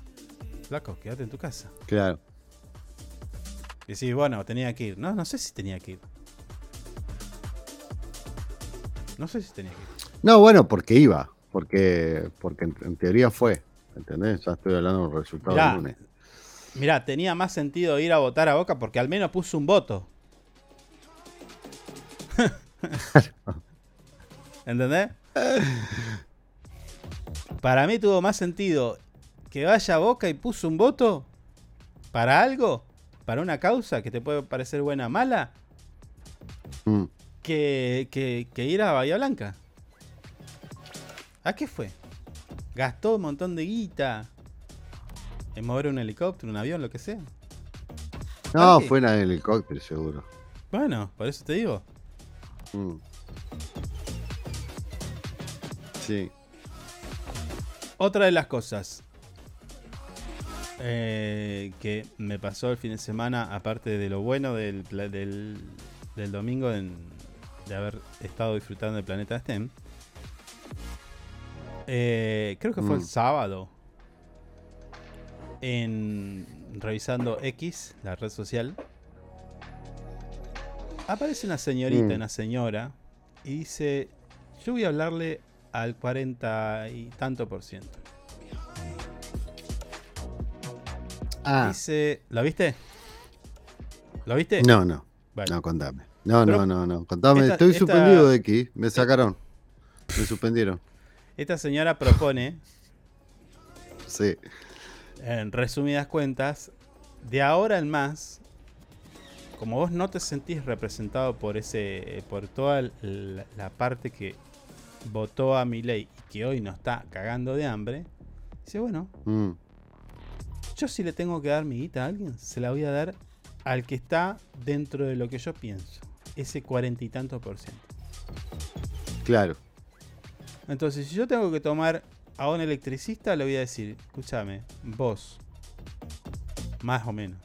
flaco, quédate en tu casa. Claro. Y sí, bueno, tenía que ir. No, no sé si tenía que ir. No sé si tenía que ir. No, bueno, porque iba, porque porque en, en teoría fue, ¿entendés? Ya estoy hablando del resultado Mirá. del lunes. Mirá, tenía más sentido ir a votar a Boca porque al menos puso un voto. ¿Entendés? Para mí tuvo más sentido que vaya a Boca y puso un voto para algo, para una causa que te puede parecer buena o mala, Mm. que, que- que ir a Bahía Blanca. ¿A qué fue? Gastó un montón de guita en mover un helicóptero, un avión, lo que sea. No, fue en el helicóptero, seguro. Bueno, por eso te digo. Mm. Sí. Otra de las cosas eh, que me pasó el fin de semana, aparte de lo bueno del, pla- del, del domingo en- de haber estado disfrutando del planeta STEM, eh, creo que fue el Mm. sábado, en revisando X, la red social, aparece una señorita, Mm. una señora, y dice, yo voy a hablarle al 40 y tanto por ciento. Ah, Dice, ¿lo viste? ¿Lo viste? no, no. No, contame. No, Pero- no, no, no. Contame. esta- Estoy esta- suspendido de aquí. Me sacaron. Me suspendieron. Esta señora propone, Sí. en resumidas cuentas, de ahora en más, como vos no te sentís representado por ese, por toda la, la parte que votó a mi ley y que hoy nos está cagando de hambre, dice, bueno, Mm. yo si le tengo que dar mi guita a alguien, se la voy a dar al que está dentro de lo que yo pienso, ese cuarenta y tanto por ciento. Claro. Entonces, si yo tengo que tomar a un electricista, le voy a decir, escúchame, vos, más o menos,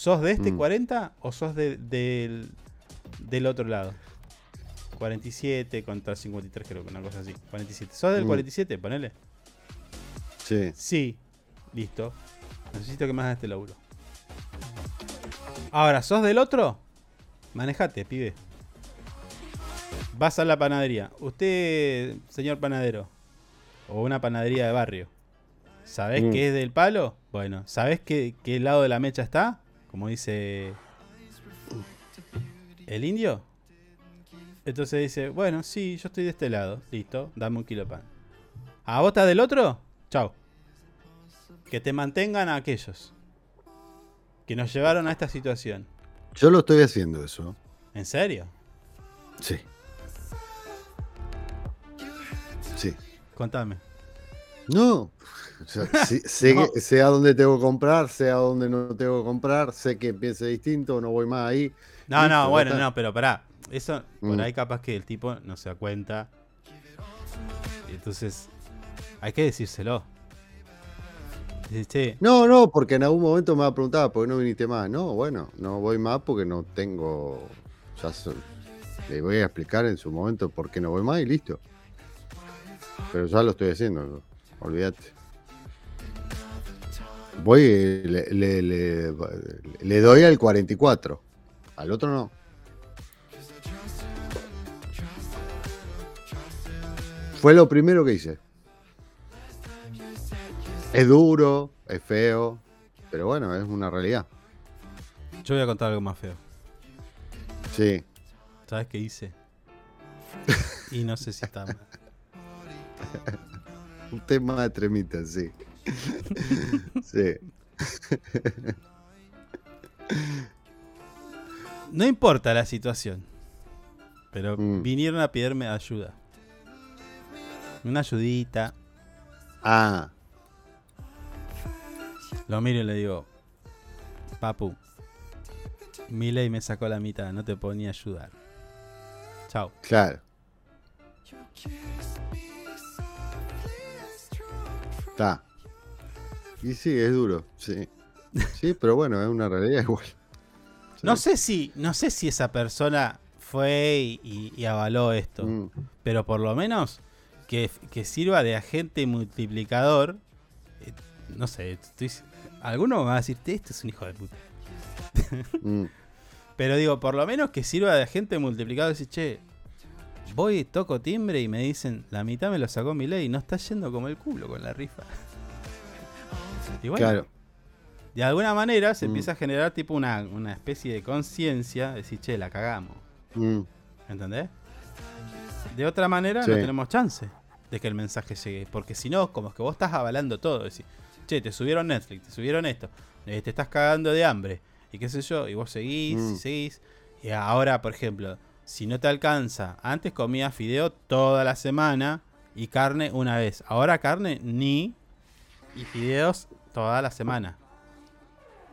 ¿sos de este Mm. 40 o sos de- del, del otro lado? 47 contra 53, creo que una cosa así. 47. ¿Sos del Mm. 47? Ponele. Sí. Sí. Listo. Necesito que me hagas este laburo. Ahora, ¿sos del otro? Manejate, pibe. Vas a la panadería. Usted, señor panadero, o una panadería de barrio, ¿sabés Mm. que es del palo? Bueno, ¿sabés que, qué lado de la mecha está? Como dice el indio. Entonces dice, bueno, sí, yo estoy de este lado. Listo, dame un kilo de pan. ¿A vos estás del otro? Chao. Que te mantengan a aquellos que nos llevaron a esta situación. Yo lo estoy haciendo eso. ¿En serio? Sí. Sí. Contame. No. O sea, sí- sé, No. que- sé a dónde tengo que comprar, sé a dónde no tengo que comprar, sé que empiece distinto, no voy más ahí. No, Listo, no, bueno, no, pero pará. Eso, por Mm. ahí capaz que el tipo no se da cuenta. Entonces, hay que decírselo. Che, No, no, porque en algún momento me va a preguntar, ¿por qué no viniste más? No, bueno, no voy más porque no tengo. Ya so- le voy a explicar en su momento por qué no voy más y listo. Pero ya lo estoy haciendo, no, olvídate. Voy, le, le- le- le doy al 44, al otro no. Fue lo primero que hice. Es duro, es feo, pero bueno, es una realidad. yo voy a contar algo más feo. Sí. ¿Sabes qué hice? Y no sé si está mal. Un tema de tremita, sí. sí. No importa la situación. Pero Mm. vinieron a pedirme ayuda. Una ayudita. Ah, Lo miro y le digo, Papu, mi ley me sacó la mitad, no te puedo ni ayudar. Chao. claro. Está. Y sí, es duro, sí. Sí, pero bueno, es una realidad igual. No sé si, no sé si esa persona fue y, avaló esto. Mm. Pero por lo menos que, que sirva de agente multiplicador. eh, no sé, estoy, alguno me va a decir, este es un hijo de puta. Mm. Pero digo, por lo menos que sirva de agente multiplicador. Decir, che, voy, toco timbre y me dicen, la mitad me lo sacó mi ley. No está yendo como el culo con la rifa. Y bueno, Claro. de alguna manera se Mm. empieza a generar tipo una, una especie de conciencia. Decir, che, la cagamos. Mm. ¿Entendés? De otra manera Sí. no tenemos chance de que el mensaje llegue. Porque si no, como es que vos estás avalando todo. Decís, che, te subieron Netflix, te subieron esto, eh, te estás cagando de hambre. Y qué sé yo, y vos seguís, Mm. y seguís. Y ahora, por ejemplo, si no te alcanza, antes comías fideo toda la semana y carne una vez. Ahora carne ni y fideos toda la semana.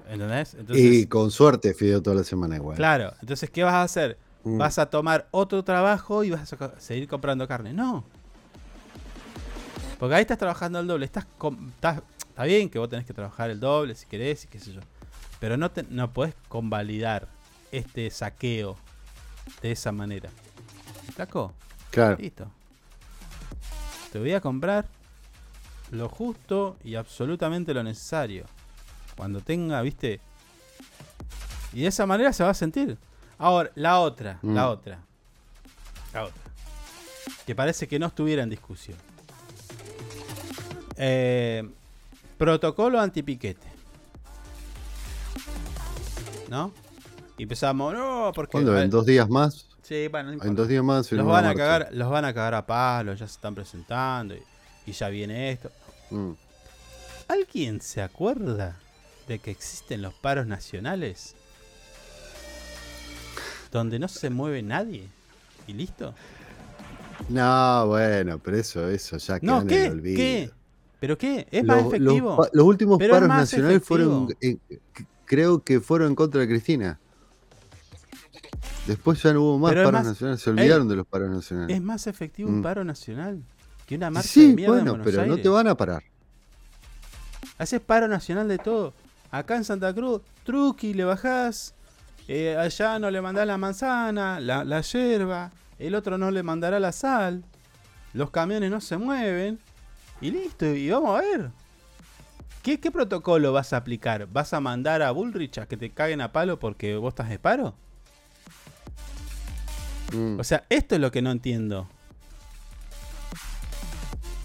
¿Entendés? Entonces, y con suerte, Fideo toda la semana igual. Claro, entonces, ¿qué vas a hacer? Mm. ¿Vas a tomar otro trabajo y vas a seguir comprando carne? No. Porque ahí estás trabajando el doble. Estás, estás- está bien que vos tenés que trabajar el doble si querés y qué sé yo. Pero no, te, no podés convalidar este saqueo de esa manera. ¿Me ¿Flaco? Claro. Listo. Te voy a comprar lo justo y absolutamente lo necesario. Cuando tenga, viste. Y de esa manera se va a sentir. Ahora, la otra, Mm. la otra. La otra. Que parece que no estuviera en discusión. Eh, protocolo antipiquete. ¿No? Y empezamos, no, porque. ¿Cuándo? ¿En dos días más? Sí, bueno, no En dos días más. Los van, a marcha. cagar, los van a cagar a palos, ya se están presentando y, y ya viene esto. Mm. ¿Alguien se acuerda de que existen los paros nacionales? Donde no se mueve nadie. ¿Y listo? No, bueno, pero eso, eso ya quedó No, en el olvido. ¿Qué? ¿Pero qué? ¿Es más los efectivo? Los, últimos Pero paros nacionales fueron, eh, creo que fueron en contra de Cristina. Después ya no hubo más paros más- nacionales, se Ey, olvidaron de los paros nacionales. Es más efectivo un Mm. paro nacional que una marcha de Sí, mierda en bueno, Buenos pero no te van a parar. Haces paro nacional de todo. Acá en Santa Cruz, truqui, le bajás. eh, allá no le mandás la manzana, la, la yerba. El otro no le mandará la sal. Los camiones no se mueven. Y listo, y vamos a ver. ¿Qué, qué protocolo vas a aplicar? ¿Vas a mandar a Bullrich a que te caguen a palo porque vos estás de paro? Mm. O sea, esto es lo que no entiendo.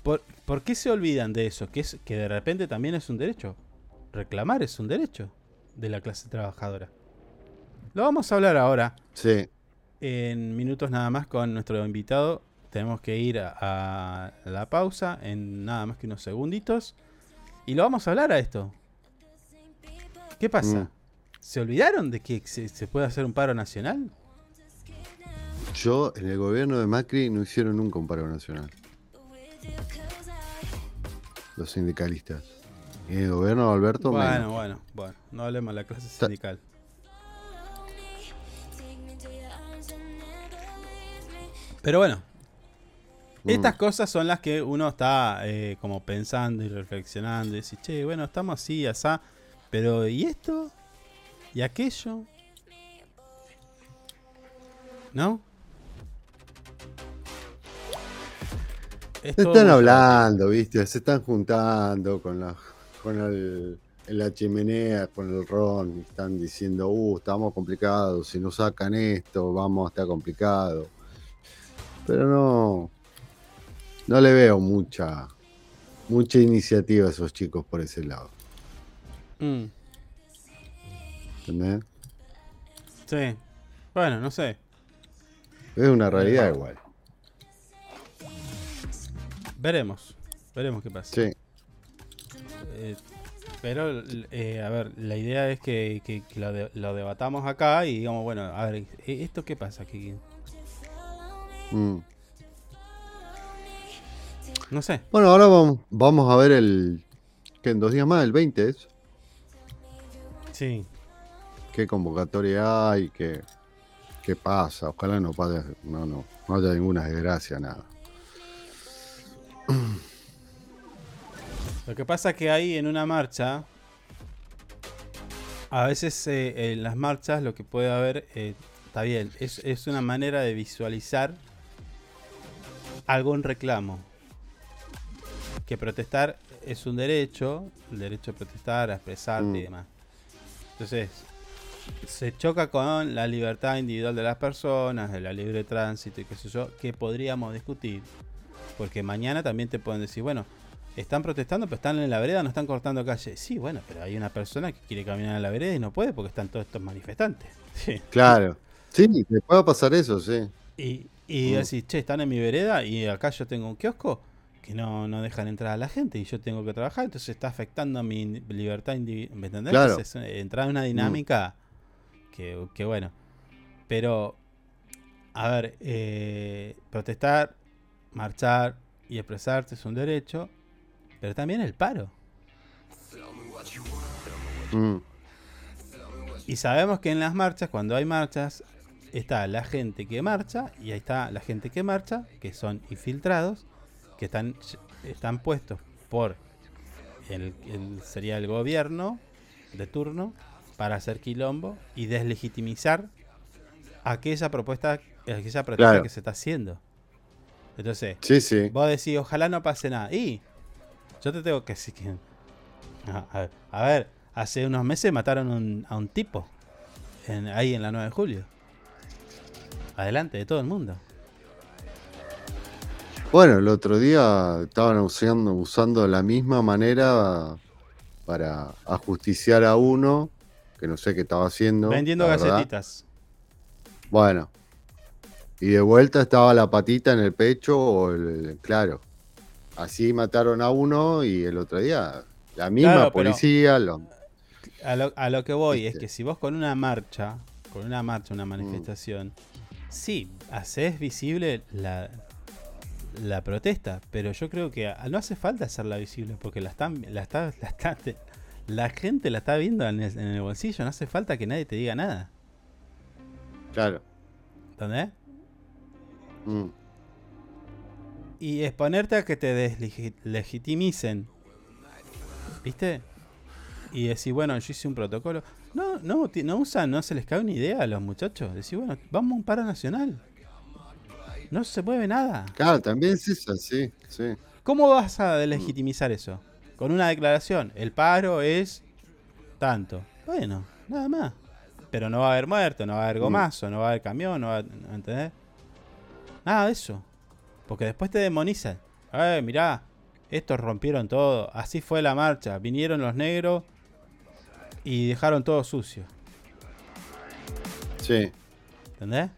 ¿Por, por qué se olvidan de eso? Que, es, que de repente también es un derecho. Reclamar es un derecho de la clase trabajadora. Lo vamos a hablar ahora. Sí. En minutos nada más con nuestro invitado. Tenemos que ir a, a la pausa en nada más que unos segunditos. Y lo vamos a hablar a esto. ¿Qué pasa? Mm. ¿Se olvidaron de que se, se puede hacer un paro nacional? Yo, en el gobierno de Macri, no hicieron nunca un paro nacional. Los sindicalistas. Y en el gobierno de Alberto, Bueno, menos. bueno, bueno. No hablemos de la clase sindical. Pero bueno, Mm. estas cosas son las que uno está eh, como pensando y reflexionando. Y dice, che, bueno, estamos así, asá. Pero, ¿y esto? ¿Y aquello? ¿No? Es están hablando, ¿viste? Se están juntando con la, con el, la chimenea, con el ron. y Están diciendo, uh, estamos complicados. Si no sacan esto, vamos a estar complicados. Pero no. No le veo mucha. Mucha iniciativa a esos chicos por ese lado. Mm, ¿Entendés? sí. Bueno, no sé. Es una realidad igual. Veremos. Veremos qué pasa. Sí. Eh, pero, eh, a ver, la idea es que, que- que lo, de- lo debatamos acá y digamos, bueno, a ver, ¿e- ¿esto qué pasa? ¿Qué- Mm. No sé. Bueno, ahora vamos, vamos a ver el. que en dos días más, el 20 es. Sí. qué convocatoria hay, qué, qué pasa. Ojalá no pase, no, no, no haya ninguna desgracia, nada. Lo que pasa es que ahí en una marcha, a veces eh, en las marchas lo que puede haber, eh, está bien, es, es una manera de visualizar algún reclamo. Que protestar es un derecho, el derecho a protestar, a expresarte y Mm. demás. Entonces, se choca con la libertad individual de las personas, de la libre tránsito y qué sé yo, que podríamos discutir. Porque mañana también te pueden decir, bueno, están protestando, pero están en la vereda, no están cortando calle. Sí, bueno, pero hay una persona que quiere caminar en la vereda y no puede porque están todos estos manifestantes. Sí. Claro. Sí, te puede pasar eso, sí. Y, y Mm. decís, che, están en mi vereda y acá yo tengo un kiosco que no, no dejan entrar a la gente y yo tengo que trabajar, entonces está afectando a mi libertad individual. ¿Me entendés? Claro. Entonces, eh, entrar en una dinámica que, que bueno. Pero, a ver, eh, protestar, marchar y expresarte es un derecho, pero también el paro. Mm, Y sabemos que en las marchas, cuando hay marchas, está la gente que marcha y ahí está la gente que marcha, que son infiltrados, que están, están puestos por el, el- sería el gobierno de turno para hacer quilombo y deslegitimizar aquella propuesta, aquella protesta Claro. que se está haciendo. Entonces, Sí, sí. vos decís, ojalá no pase nada. Y yo te tengo que decir que. A, a ver, a ver, hace unos meses mataron un- a un tipo en- ahí en la 9 de julio. Adelante de todo el mundo. Bueno, el otro día estaban usando, usando la misma manera para ajusticiar a uno, que no sé qué estaba haciendo. Vendiendo verdad. galletitas. Bueno. Y de vuelta estaba la patita en el pecho o el, claro. Así mataron a uno y el otro día la misma Claro, policía, lo- A lo, a lo que voy es que si vos con una marcha, con una marcha, una manifestación, sí, haces visible la, la protesta, pero yo creo que no hace falta hacerla visible porque la están, la está, la está- te- la gente la está viendo en el, en el bolsillo, no hace falta que nadie te diga nada, claro. ¿entendés? Mm, Y exponerte a que te deslegitimicen, ¿viste? Y decir, bueno, yo hice un protocolo. No, no, no usan, no se les cae una idea a los muchachos. Decir, bueno, vamos a un paro nacional. No se mueve nada. Claro, también es eso, sí, sí. ¿Cómo vas a deslegitimizar eso? Con una declaración. El paro es tanto. Bueno, nada más. Pero no va a haber muerto, no va a haber Mm. gomazo, no va a haber camión, no va a... ¿Entendés? Nada de eso. Porque después te demonizan. Eh, mirá, estos rompieron todo. Así fue la marcha. Vinieron los negros y dejaron todo sucio. Sí. ¿Entendés?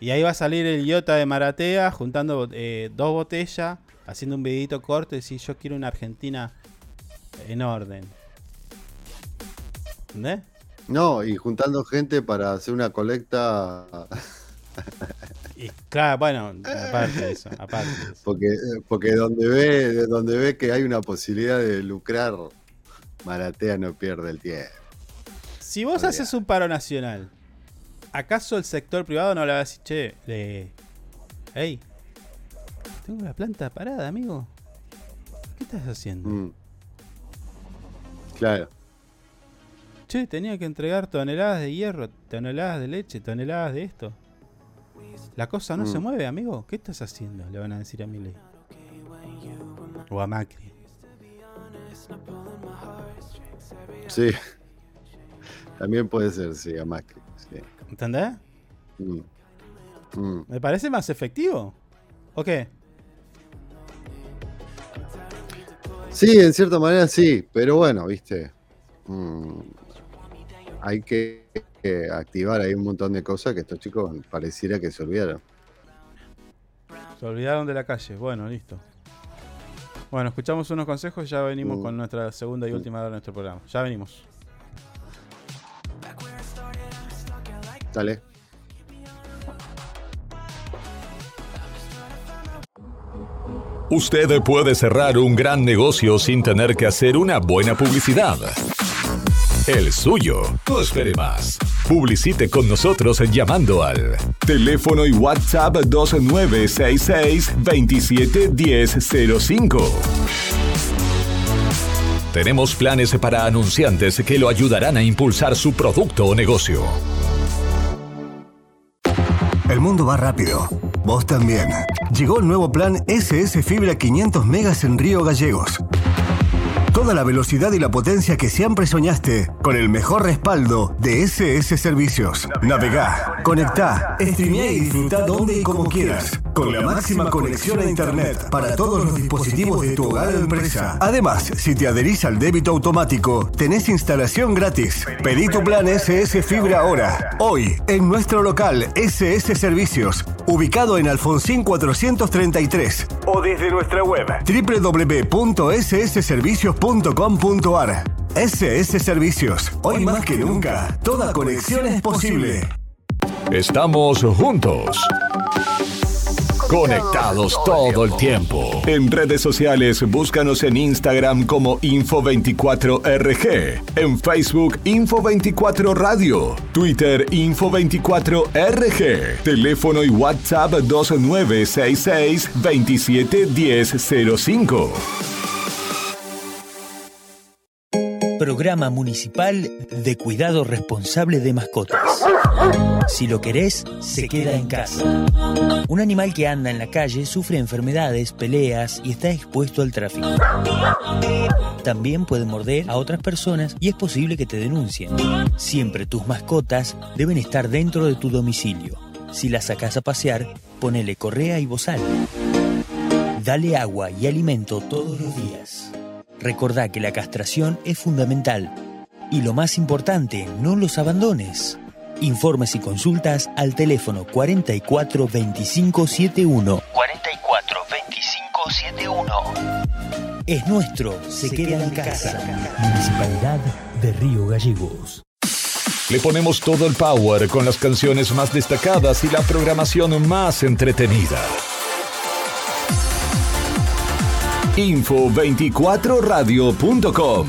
Y ahí va a salir el idiota de Maratea juntando eh, dos botellas, haciendo un videito corto y decir yo quiero una Argentina en orden. ¿Entendés? No, y juntando gente para hacer una colecta. Y claro, bueno, aparte de eso, aparte de eso. Porque, porque donde ve, donde ve que hay una posibilidad de lucrar, Maratea no pierde el tiempo. Si vos haces un paro nacional, ¿acaso el sector privado no le va a decir, che, le- Ey, tengo la planta parada, amigo. ¿Qué estás haciendo? Mm. Claro. Che, tenía que entregar toneladas de hierro, toneladas de leche, toneladas de esto. La cosa no Mm. se mueve, amigo. ¿Qué estás haciendo? Le van a decir a Milei. O a Macri. Sí. También puede ser, sí, a Macri. Sí. ¿Entendés? Mm. Mm. Me parece más efectivo. ¿O qué? Sí, en cierta manera sí, pero bueno, viste. mm, hay que, que activar ahí un montón de cosas que estos chicos pareciera que se olvidaron. Se olvidaron de la calle. Bueno, listo. Bueno, escuchamos unos consejos y ya venimos Mm. con nuestra segunda y última hora de nuestro programa. Ya venimos. Dale. Usted puede cerrar un gran negocio sin tener que hacer una buena publicidad. El suyo. No espere más. Publicite con nosotros llamando al teléfono y WhatsApp 2966 271005. Tenemos planes para anunciantes que lo ayudarán a impulsar su producto o negocio. El mundo va rápido. Vos también. Llegó el nuevo plan SS Fibra 500 megas en Río Gallegos. Toda la velocidad y la potencia que siempre soñaste con el mejor respaldo de SS Servicios. Navegá, conectá, streamea y disfruta donde y como quieras. Con la máxima conexión a Internet para todos los dispositivos de tu hogar o empresa. Además, si te adherís al débito automático, tenés instalación gratis. Pedí tu plan SS Fibra ahora. Hoy, en nuestro local SS Servicios, ubicado en Alfonsín 433. O desde nuestra web www.ssservicios.com.ar. SS Servicios. Hoy más que nunca, toda conexión es posible. Estamos juntos. Conectados todo el tiempo. En redes sociales, búscanos en Instagram como Info24RG, en Facebook Info24 Radio, Twitter Info24RG, teléfono y WhatsApp 2966 271005. Programa Municipal de Cuidado Responsable de Mascotas. Si lo querés, se queda en casa. Un animal que anda en la calle sufre enfermedades, peleas y está expuesto al tráfico. También puede morder a otras personas y es posible que te denuncien. Siempre tus mascotas deben estar dentro de tu domicilio. Si las sacas a pasear, ponele correa y bozal. Dale agua y alimento todos los días. Recordá que la castración es fundamental. Y lo más importante, no los abandones. Informes y consultas al teléfono 44 25 71. 44 25 71. Es nuestro, se, queda, en casa. Municipalidad de Río Gallegos. Le ponemos todo el power con las canciones más destacadas y la programación más entretenida. Info24radio.com.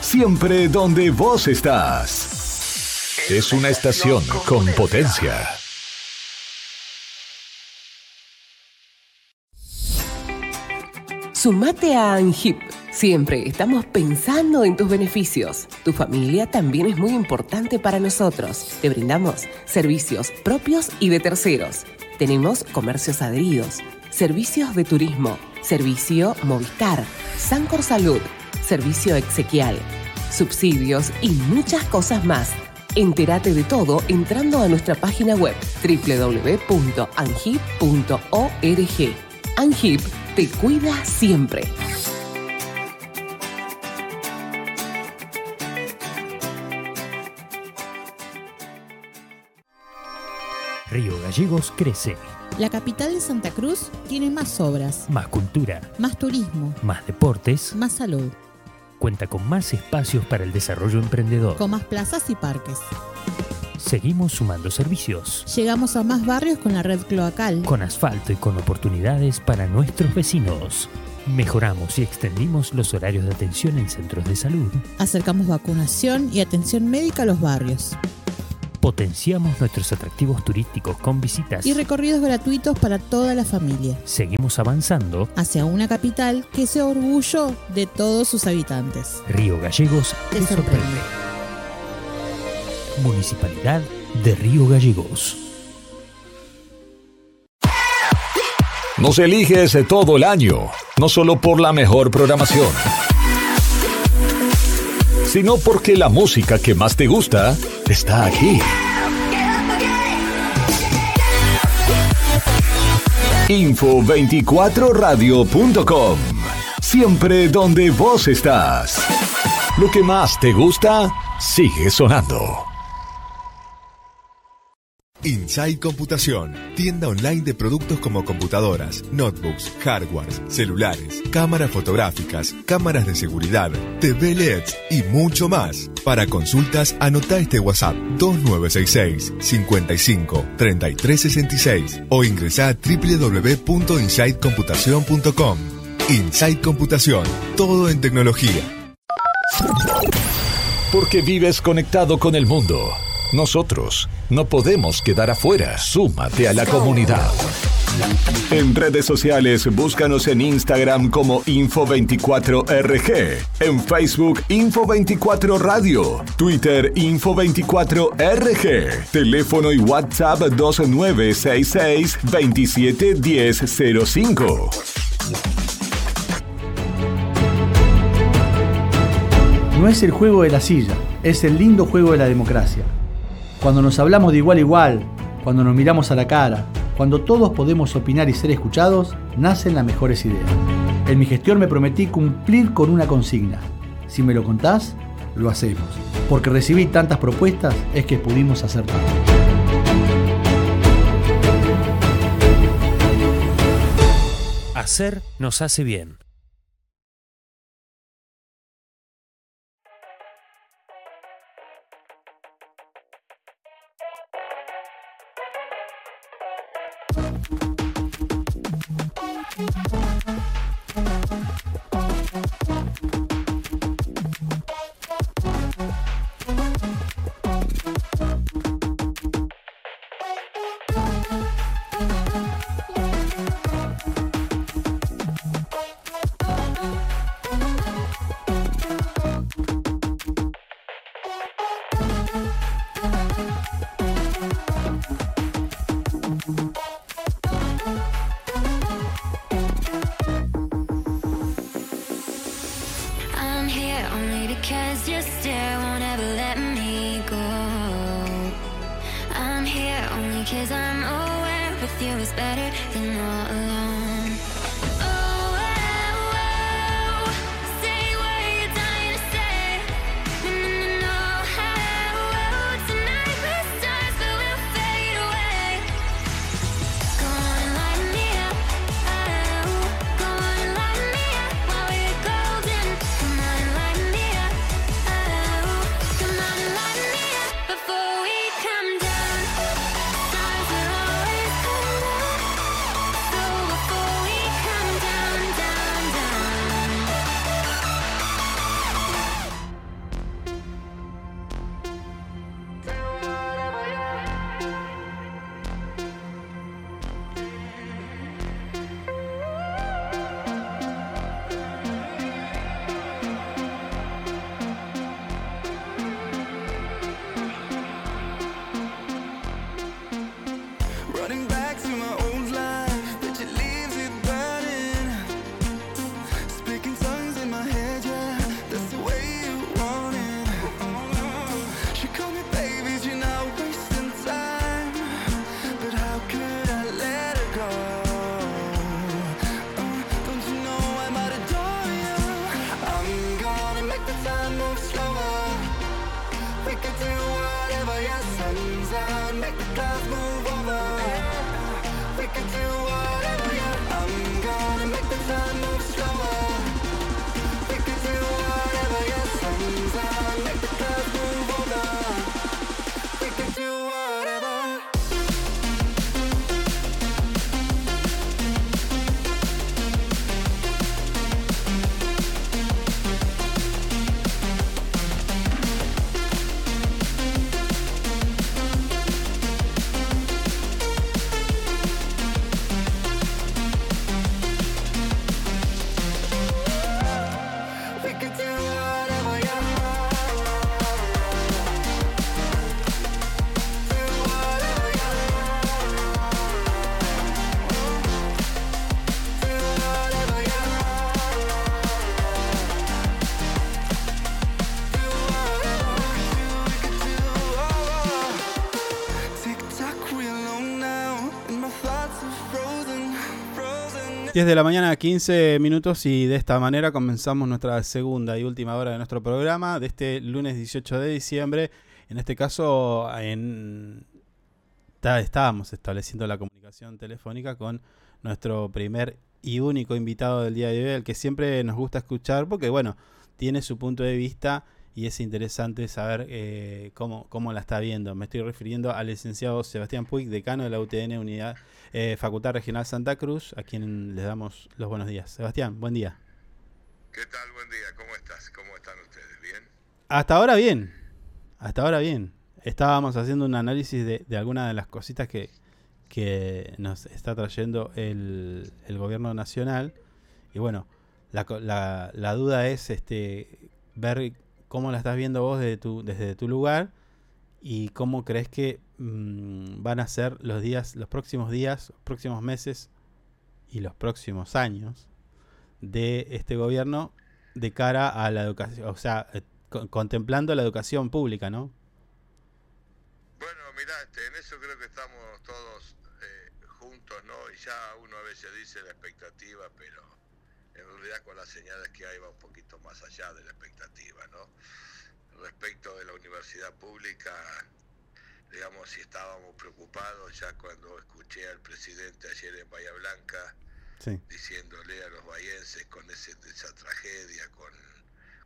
Siempre donde vos estás. Es una estación con potencia. Sumate a ANGIP. Siempre estamos pensando en tus beneficios. Tu familia también es muy importante para nosotros. Te brindamos servicios propios y de terceros. Tenemos comercios adheridos, servicios de turismo, servicio Movistar, Sancor Salud, servicio exequial, subsidios y muchas cosas más. Entérate de todo entrando a nuestra página web www.angip.org. Angip te cuida siempre. Río Gallegos crece. La capital de Santa Cruz tiene más obras, Más cultura, más turismo, más deportes, más salud, cuenta con más espacios para el desarrollo emprendedor. con más plazas y parques. Seguimos sumando servicios, Llegamos a más barrios con la red cloacal. con asfalto y con oportunidades para nuestros vecinos. Mejoramos y extendimos los horarios de atención en centros de salud. Acercamos vacunación y atención médica a los barrios. Potenciamos nuestros atractivos turísticos con visitas. Y recorridos gratuitos para toda la familia. Seguimos avanzando. Hacia una capital que sea orgullo de todos sus habitantes. Río Gallegos Te te sorprende. sorprende. Municipalidad de Río Gallegos. Nos eliges todo el año, no solo por la mejor programación, sino porque la música que más te gusta está aquí. Info24radio.com. Siempre donde vos estás. Lo que más te gusta sigue sonando. Inside Computación, tienda online de productos como computadoras, notebooks, hardwares, celulares, cámaras fotográficas, cámaras de seguridad, TV LEDs y mucho más. Para consultas, anota este WhatsApp 2966 55 3366 o ingresa a www.insidecomputación.com. Inside Computación, todo en tecnología. Porque vives conectado con el mundo. Nosotros no podemos quedar afuera. Súmate a la comunidad. En redes sociales, búscanos en Instagram como Info24RG, en Facebook Info24 Radio, Twitter Info24RG, teléfono y WhatsApp 2966 271005. No es el juego de la silla, es el lindo juego de la democracia. Cuando nos hablamos de igual a igual, cuando nos miramos a la cara, cuando todos podemos opinar y ser escuchados, nacen las mejores ideas. En mi gestión me prometí cumplir con una consigna. Si me lo contás, lo hacemos. Porque recibí tantas propuestas es que pudimos hacer tanto. Hacer nos hace bien. 10 de la mañana, 15 minutos y de esta manera comenzamos nuestra segunda y última hora de nuestro programa de este lunes 18 de diciembre. En este caso, en, está- estábamos estableciendo la comunicación telefónica con nuestro primer y único invitado del día de hoy, el que siempre nos gusta escuchar porque, bueno, tiene su punto de vista y es interesante saber eh, cómo, cómo la está viendo. Me estoy refiriendo al licenciado Sebastián Puig, decano de la UTN Unidad eh, Facultad Regional Santa Cruz, a quien les damos los buenos días. Sebastián, buen día. ¿Qué tal? Buen día. ¿Cómo estás? ¿Cómo están ustedes? ¿Bien? Hasta ahora bien, hasta ahora bien. Estábamos haciendo un análisis de, de algunas de las cositas que, que nos está trayendo el, el gobierno nacional. Y bueno, la, la duda es este ver cómo la estás viendo vos desde tu, desde tu lugar y cómo crees que mm, van a ser los días, los próximos días, los próximos meses y los próximos años de este gobierno de cara a la educación, o sea, eh, co- contemplando la educación pública, ¿no? Bueno, mirá, este, en eso creo que estamos todos eh, juntos, ¿no? Y ya uno a veces dice la expectativa, pero en realidad con las señales que hay va un poquito más allá de la expectativa, ¿no? Respecto de la universidad pública, digamos, si estábamos preocupados ya cuando escuché al presidente ayer en Bahía Blanca, Sí. diciéndole a los bahienses con ese, esa tragedia, con,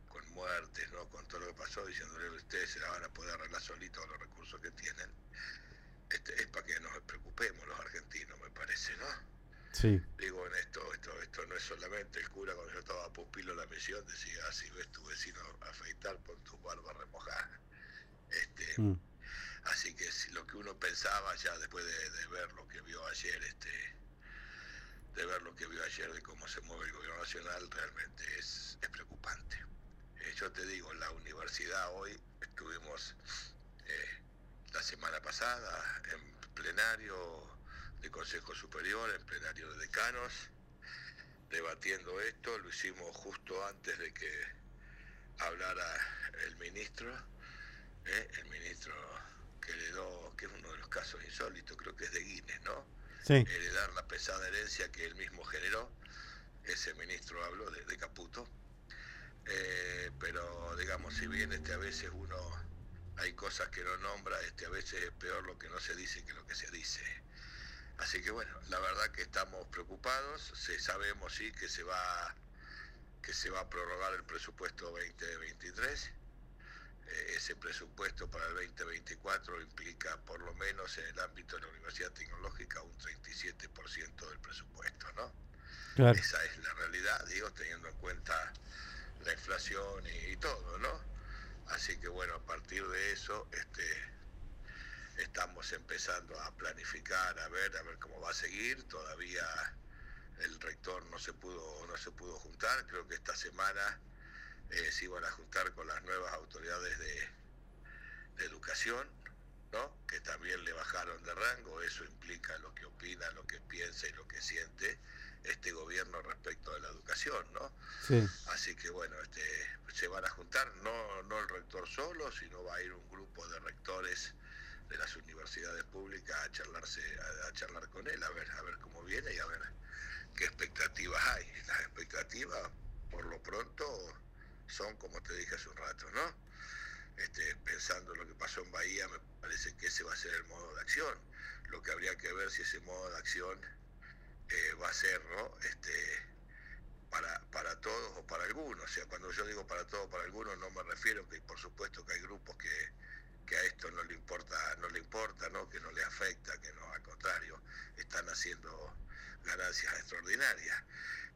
con muertes, ¿no? con todo lo que pasó, diciéndole ustedes se la van a poder arreglar solitos con los recursos que tienen. Este, es para que nos preocupemos los argentinos, me parece, ¿no? Sí. Digo en esto, esto, esto no es solamente el cura cuando yo estaba a pupilo en la misión, decía, ah, si ves tu vecino afeitar, pon tu barba remojada. Este, Mm. Así que lo que uno pensaba ya después de, ver lo que vio ayer, este, de ver lo que vio ayer de cómo se mueve el gobierno nacional, realmente es, es preocupante. Eh, yo te digo, en la universidad hoy estuvimos eh, la semana pasada en plenario de Consejo Superior, en plenario de decanos, debatiendo esto, lo hicimos justo antes de que hablara el ministro, ¿eh? el ministro que heredó, que es uno de los casos insólitos, creo que es de Guinness, ¿no? Sí. Heredar la pesada herencia que él mismo generó, ese ministro habló de, de Caputo, Eh, pero digamos, si bien este a veces uno, hay cosas que no nombra, este a veces es peor lo que no se dice que lo que se dice. Así que bueno, la verdad que estamos preocupados, se, sabemos sí que se va que se va a prorrogar el presupuesto 2023. Ese presupuesto para el 2024 implica por lo menos en el ámbito de la Universidad Tecnológica un 37% del presupuesto, ¿no? Claro. Esa es la realidad, digo, teniendo en cuenta la inflación y, y todo, ¿no? Así que bueno, a partir de eso, este, estamos empezando a planificar, a ver, a ver cómo va a seguir. Todavía el rector no se pudo, no se pudo juntar. Creo que esta semana eh, se iban a juntar con las nuevas autoridades de, de educación, ¿no? Que también le bajaron de rango. Eso implica lo que opina, lo que piensa y lo que siente este gobierno respecto de la educación, ¿no? Sí. Así que bueno, este, se van a juntar, no, no el rector solo, sino va a ir un grupo de rectores de las universidades públicas a charlarse, a, a charlar con él, a ver, a ver cómo viene y a ver qué expectativas hay. Las expectativas, por lo pronto, son como te dije hace un rato, ¿no? Este, pensando en lo que pasó en Bahía, me parece que ese va a ser el modo de acción. Lo que habría que ver si ese modo de acción eh, va a ser, ¿no? Este, para, para todos o para algunos. O sea, cuando yo digo para todos o para algunos, no me refiero que por supuesto que hay grupos que, que a esto no le importa, no le importa, ¿no? que no le afecta, que no, al contrario, están haciendo ganancias extraordinarias.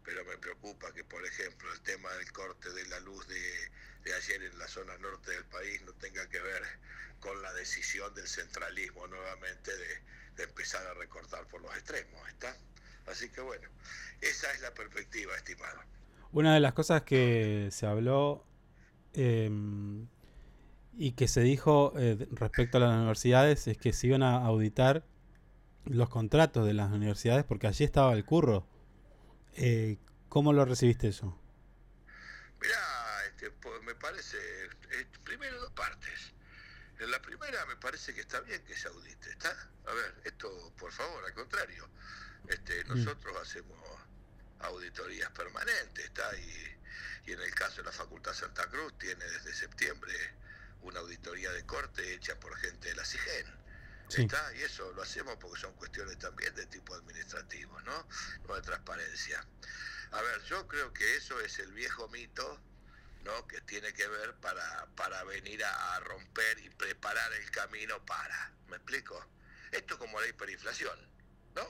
Pero me preocupa que, por ejemplo, el tema del corte de la luz de, ayer en la zona norte del país no tenga que ver con la decisión del centralismo nuevamente de, empezar a recortar por los extremos, ¿está? Así que bueno, esa es la perspectiva, estimado. Una de las cosas que se habló eh, y que se dijo eh, respecto a las universidades es que se iban a auditar los contratos de las universidades porque allí estaba el curro. Eh, ¿Cómo lo recibiste eso? Mirá, este, pues, me parece, eh, primero dos partes. En la primera me parece que está bien que se audite, ¿está? A ver, esto, por favor, al contrario. nosotros hacemos auditorías permanentes, ¿está? Y, y en el caso de la Facultad Santa Cruz tiene desde septiembre una auditoría de corte hecha por gente de la CIGEN. ¿Está? Y eso lo hacemos porque son cuestiones también de tipo administrativo, ¿no? No de transparencia. A ver, yo creo que eso es el viejo mito, ¿no? Que tiene que ver para, para venir a, a romper y preparar el camino para. ¿Me explico? Esto es como la hiperinflación, ¿no?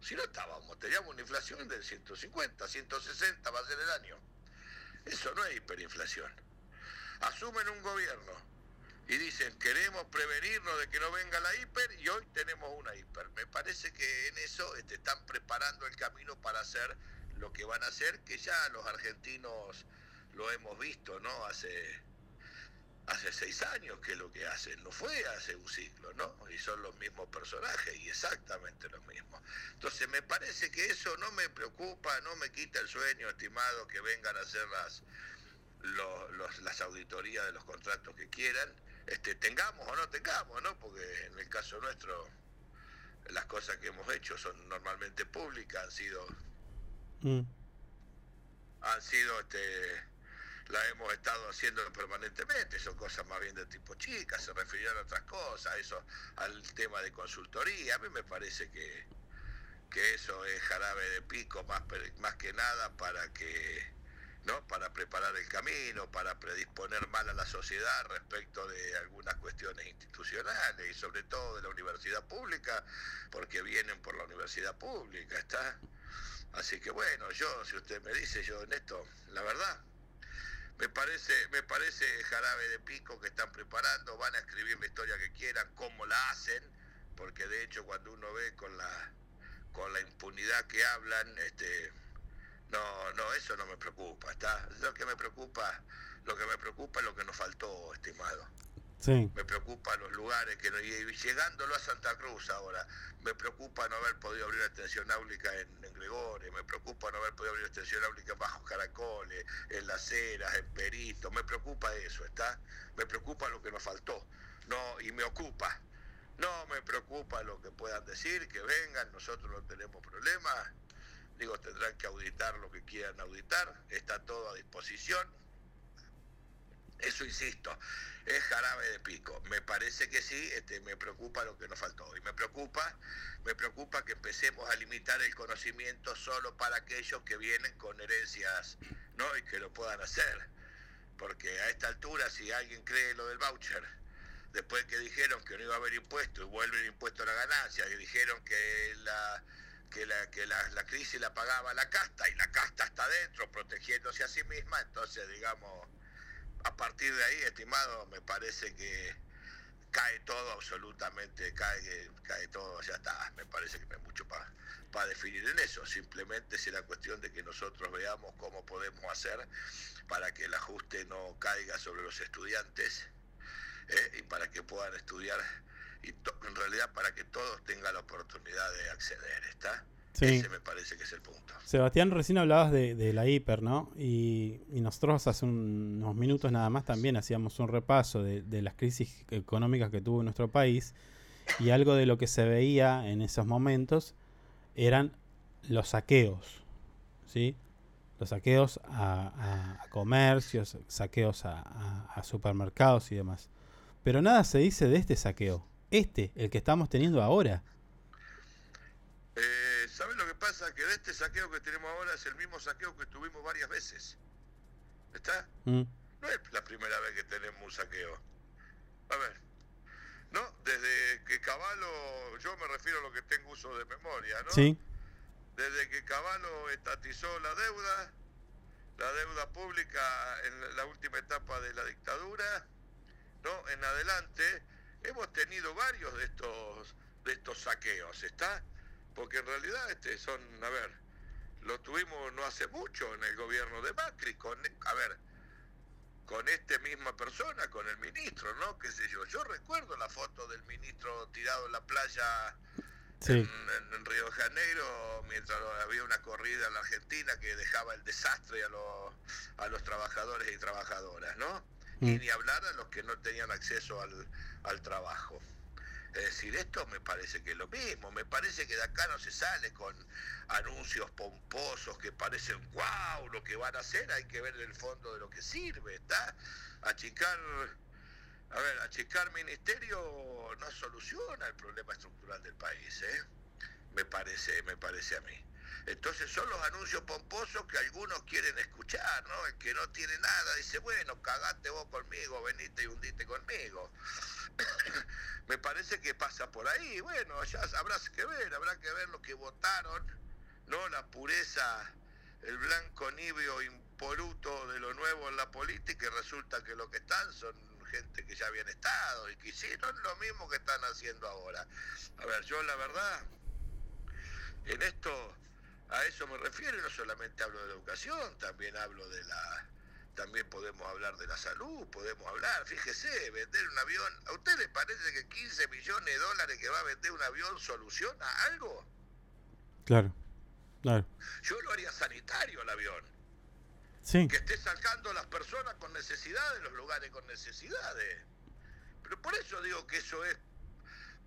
Si no estábamos, teníamos una inflación del 150, 160 va a ser el año. Eso no es hiperinflación. Asumen un gobierno y dicen queremos prevenirnos de que no venga la hiper y hoy tenemos una hiper. Me parece que en eso este, están preparando el camino para hacer lo que van a hacer, que ya los argentinos lo hemos visto, ¿no? Hace hace seis años que lo que hacen, no fue hace un siglo, ¿no? Y son los mismos personajes y exactamente los mismos. Entonces me parece que eso no me preocupa, no me quita el sueño, estimado, que vengan a hacer las, los- las auditorías de los contratos que quieran, este, tengamos o no tengamos, ¿no? Porque en el caso nuestro las cosas que hemos hecho son normalmente públicas, han sido Mm. han sido este la hemos estado haciendo permanentemente, son cosas más bien de tipo chicas, se referían a otras cosas, eso al tema de consultoría, a mí me parece que, que eso es jarabe de pico más, más que nada para que no para preparar el camino, para predisponer mal a la sociedad respecto de algunas cuestiones institucionales y sobre todo de la universidad pública, porque vienen por la universidad pública, ¿está? Así que bueno, yo, si usted me dice, yo en esto, la verdad, me parece, me parece jarabe de pico que están preparando, van a escribir la historia que quieran, cómo la hacen, porque de hecho cuando uno ve con la con la impunidad que hablan, este no, no, eso no me preocupa, está. Lo que me preocupa, lo que me preocupa es lo que nos faltó, estimado. Sí. Me preocupa los lugares que no, y llegándolo a Santa Cruz ahora, me preocupa no haber podido abrir la extensión áulica en, en Gregorio, me preocupa no haber podido abrir la extensión áulica en Bajos Caracoles, en Las Heras, en Perito, me preocupa eso, ¿está? Me preocupa lo que nos faltó, no, y me ocupa. No me preocupa lo que puedan decir, que vengan, nosotros no tenemos problemas. Digo, tendrán que auditar lo que quieran auditar, está todo a disposición. Eso insisto, es jarabe de pico. Me parece que sí, este, me preocupa lo que nos faltó. Y me preocupa, me preocupa que empecemos a limitar el conocimiento solo para aquellos que vienen con herencias, ¿no? Y que lo puedan hacer. Porque a esta altura, si alguien cree lo del voucher, después que dijeron que no iba a haber impuesto y vuelve el impuesto a la ganancia, y dijeron que la que la que la, la crisis la pagaba la casta y la casta está adentro protegiéndose a sí misma, entonces digamos a partir de ahí, estimado, me parece que cae todo absolutamente, cae, cae todo, ya está. Me parece que no hay mucho para definir en eso. Simplemente será cuestión de que nosotros veamos cómo podemos hacer para que el ajuste no caiga sobre los estudiantes eh, y para que puedan estudiar y en realidad para que todos tengan la oportunidad de acceder, ¿está? Sí. Ese me parece que es el punto. Sebastián, recién hablabas de, de la hiper, ¿no? Y, y nosotros hace un- unos minutos nada más también hacíamos un repaso de, de las crisis económicas que tuvo nuestro país y algo de lo que se veía en esos momentos eran los saqueos, ¿sí? Los saqueos a, a- a comercios, saqueos a supermercados y demás. Pero nada se dice de este saqueo. Este, el que estamos teniendo ahora. Eh, ¿Sabes lo que pasa? Que de este saqueo que tenemos ahora es el mismo saqueo que tuvimos varias veces. ¿Está? Mm, No es la primera vez que tenemos un saqueo. A ver. No, desde que Caballo, yo me refiero a lo que tengo uso de memoria, ¿no? Sí. Desde que Caballo estatizó la deuda, la deuda pública en la última etapa de la dictadura, ¿no? En adelante hemos tenido varios de estos de estos saqueos, ¿está? Porque en realidad este son, a ver, lo tuvimos no hace mucho en el gobierno de Macri, con, a ver, con esta misma persona, con el ministro, ¿no? ¿Qué sé yo? Yo recuerdo la foto del ministro tirado en la playa Sí. en, en Río de Janeiro mientras había una corrida en la Argentina que dejaba el desastre a los, a los trabajadores y trabajadoras, ¿no? Y Mm. ni hablar a los que no tenían acceso al, al trabajo. Es decir, esto me parece que es lo mismo, me parece que de acá no se sale con anuncios pomposos que parecen wow lo que van a hacer, hay que ver el fondo de lo que sirve, ¿está? Achicar, a ver, achicar ministerio no soluciona el problema estructural del país, ¿eh? Me parece, me parece a mí. Entonces son los anuncios pomposos que algunos quieren escuchar, ¿no? El que no tiene nada dice, bueno, cagate vos conmigo, venite y hundite conmigo. Me parece que pasa por ahí. Bueno, ya habrá que ver, habrá que ver lo que votaron, ¿no? La pureza, el blanco nibio impoluto de lo nuevo en la política y resulta que lo que están son gente que ya habían estado y que hicieron lo mismo que están haciendo ahora. A ver, yo la verdad, en esto, a eso me refiero y no solamente hablo de la educación, también hablo de la también podemos hablar de la salud, podemos hablar, fíjese, vender un avión, ¿a usted le parece que 15 millones de dólares que va a vender un avión soluciona algo? Claro, claro. Yo lo haría sanitario el avión, Sí, que esté sacando a las personas con necesidades, los lugares con necesidades. Pero por eso digo que eso es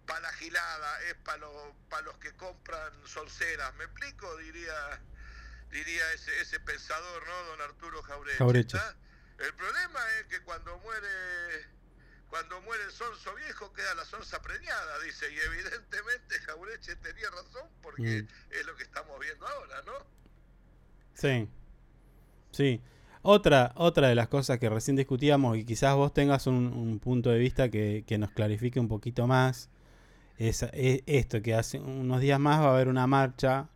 para la gilada, es para los, para los que compran solceras, ¿me explico? Diría diría ese, ese pensador, ¿no? Don Arturo. ¿está? El problema es que cuando muere cuando muere el sonso viejo queda la sonza preñada, dice, y evidentemente Jaureche tenía razón porque Mm. es lo que estamos viendo ahora, ¿no? sí. Sí. Otra, otra de las cosas que recién discutíamos y quizás vos tengas un, un punto de vista que, que nos clarifique un poquito más, es, es esto, que hace unos días más va a haber una marcha,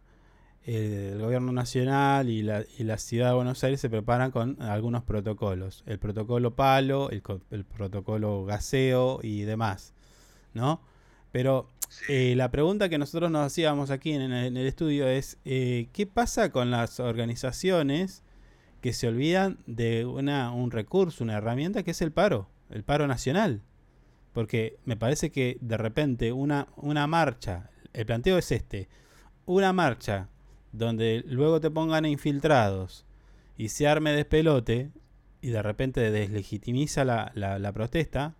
eh, el gobierno nacional y la, y la ciudad de Buenos Aires se preparan con algunos protocolos, el protocolo palo, el, co- el protocolo gaseo y demás, ¿no? Pero eh, la pregunta que nosotros nos hacíamos aquí en, el- en el estudio es, eh, ¿qué pasa con las organizaciones que se olvidan de una, un recurso, una herramienta que es el paro, el paro nacional? Porque me parece que de repente una, una marcha, el planteo es este, una marcha donde luego te pongan infiltrados y se arme despelote y de repente deslegitimiza la, la- protesta,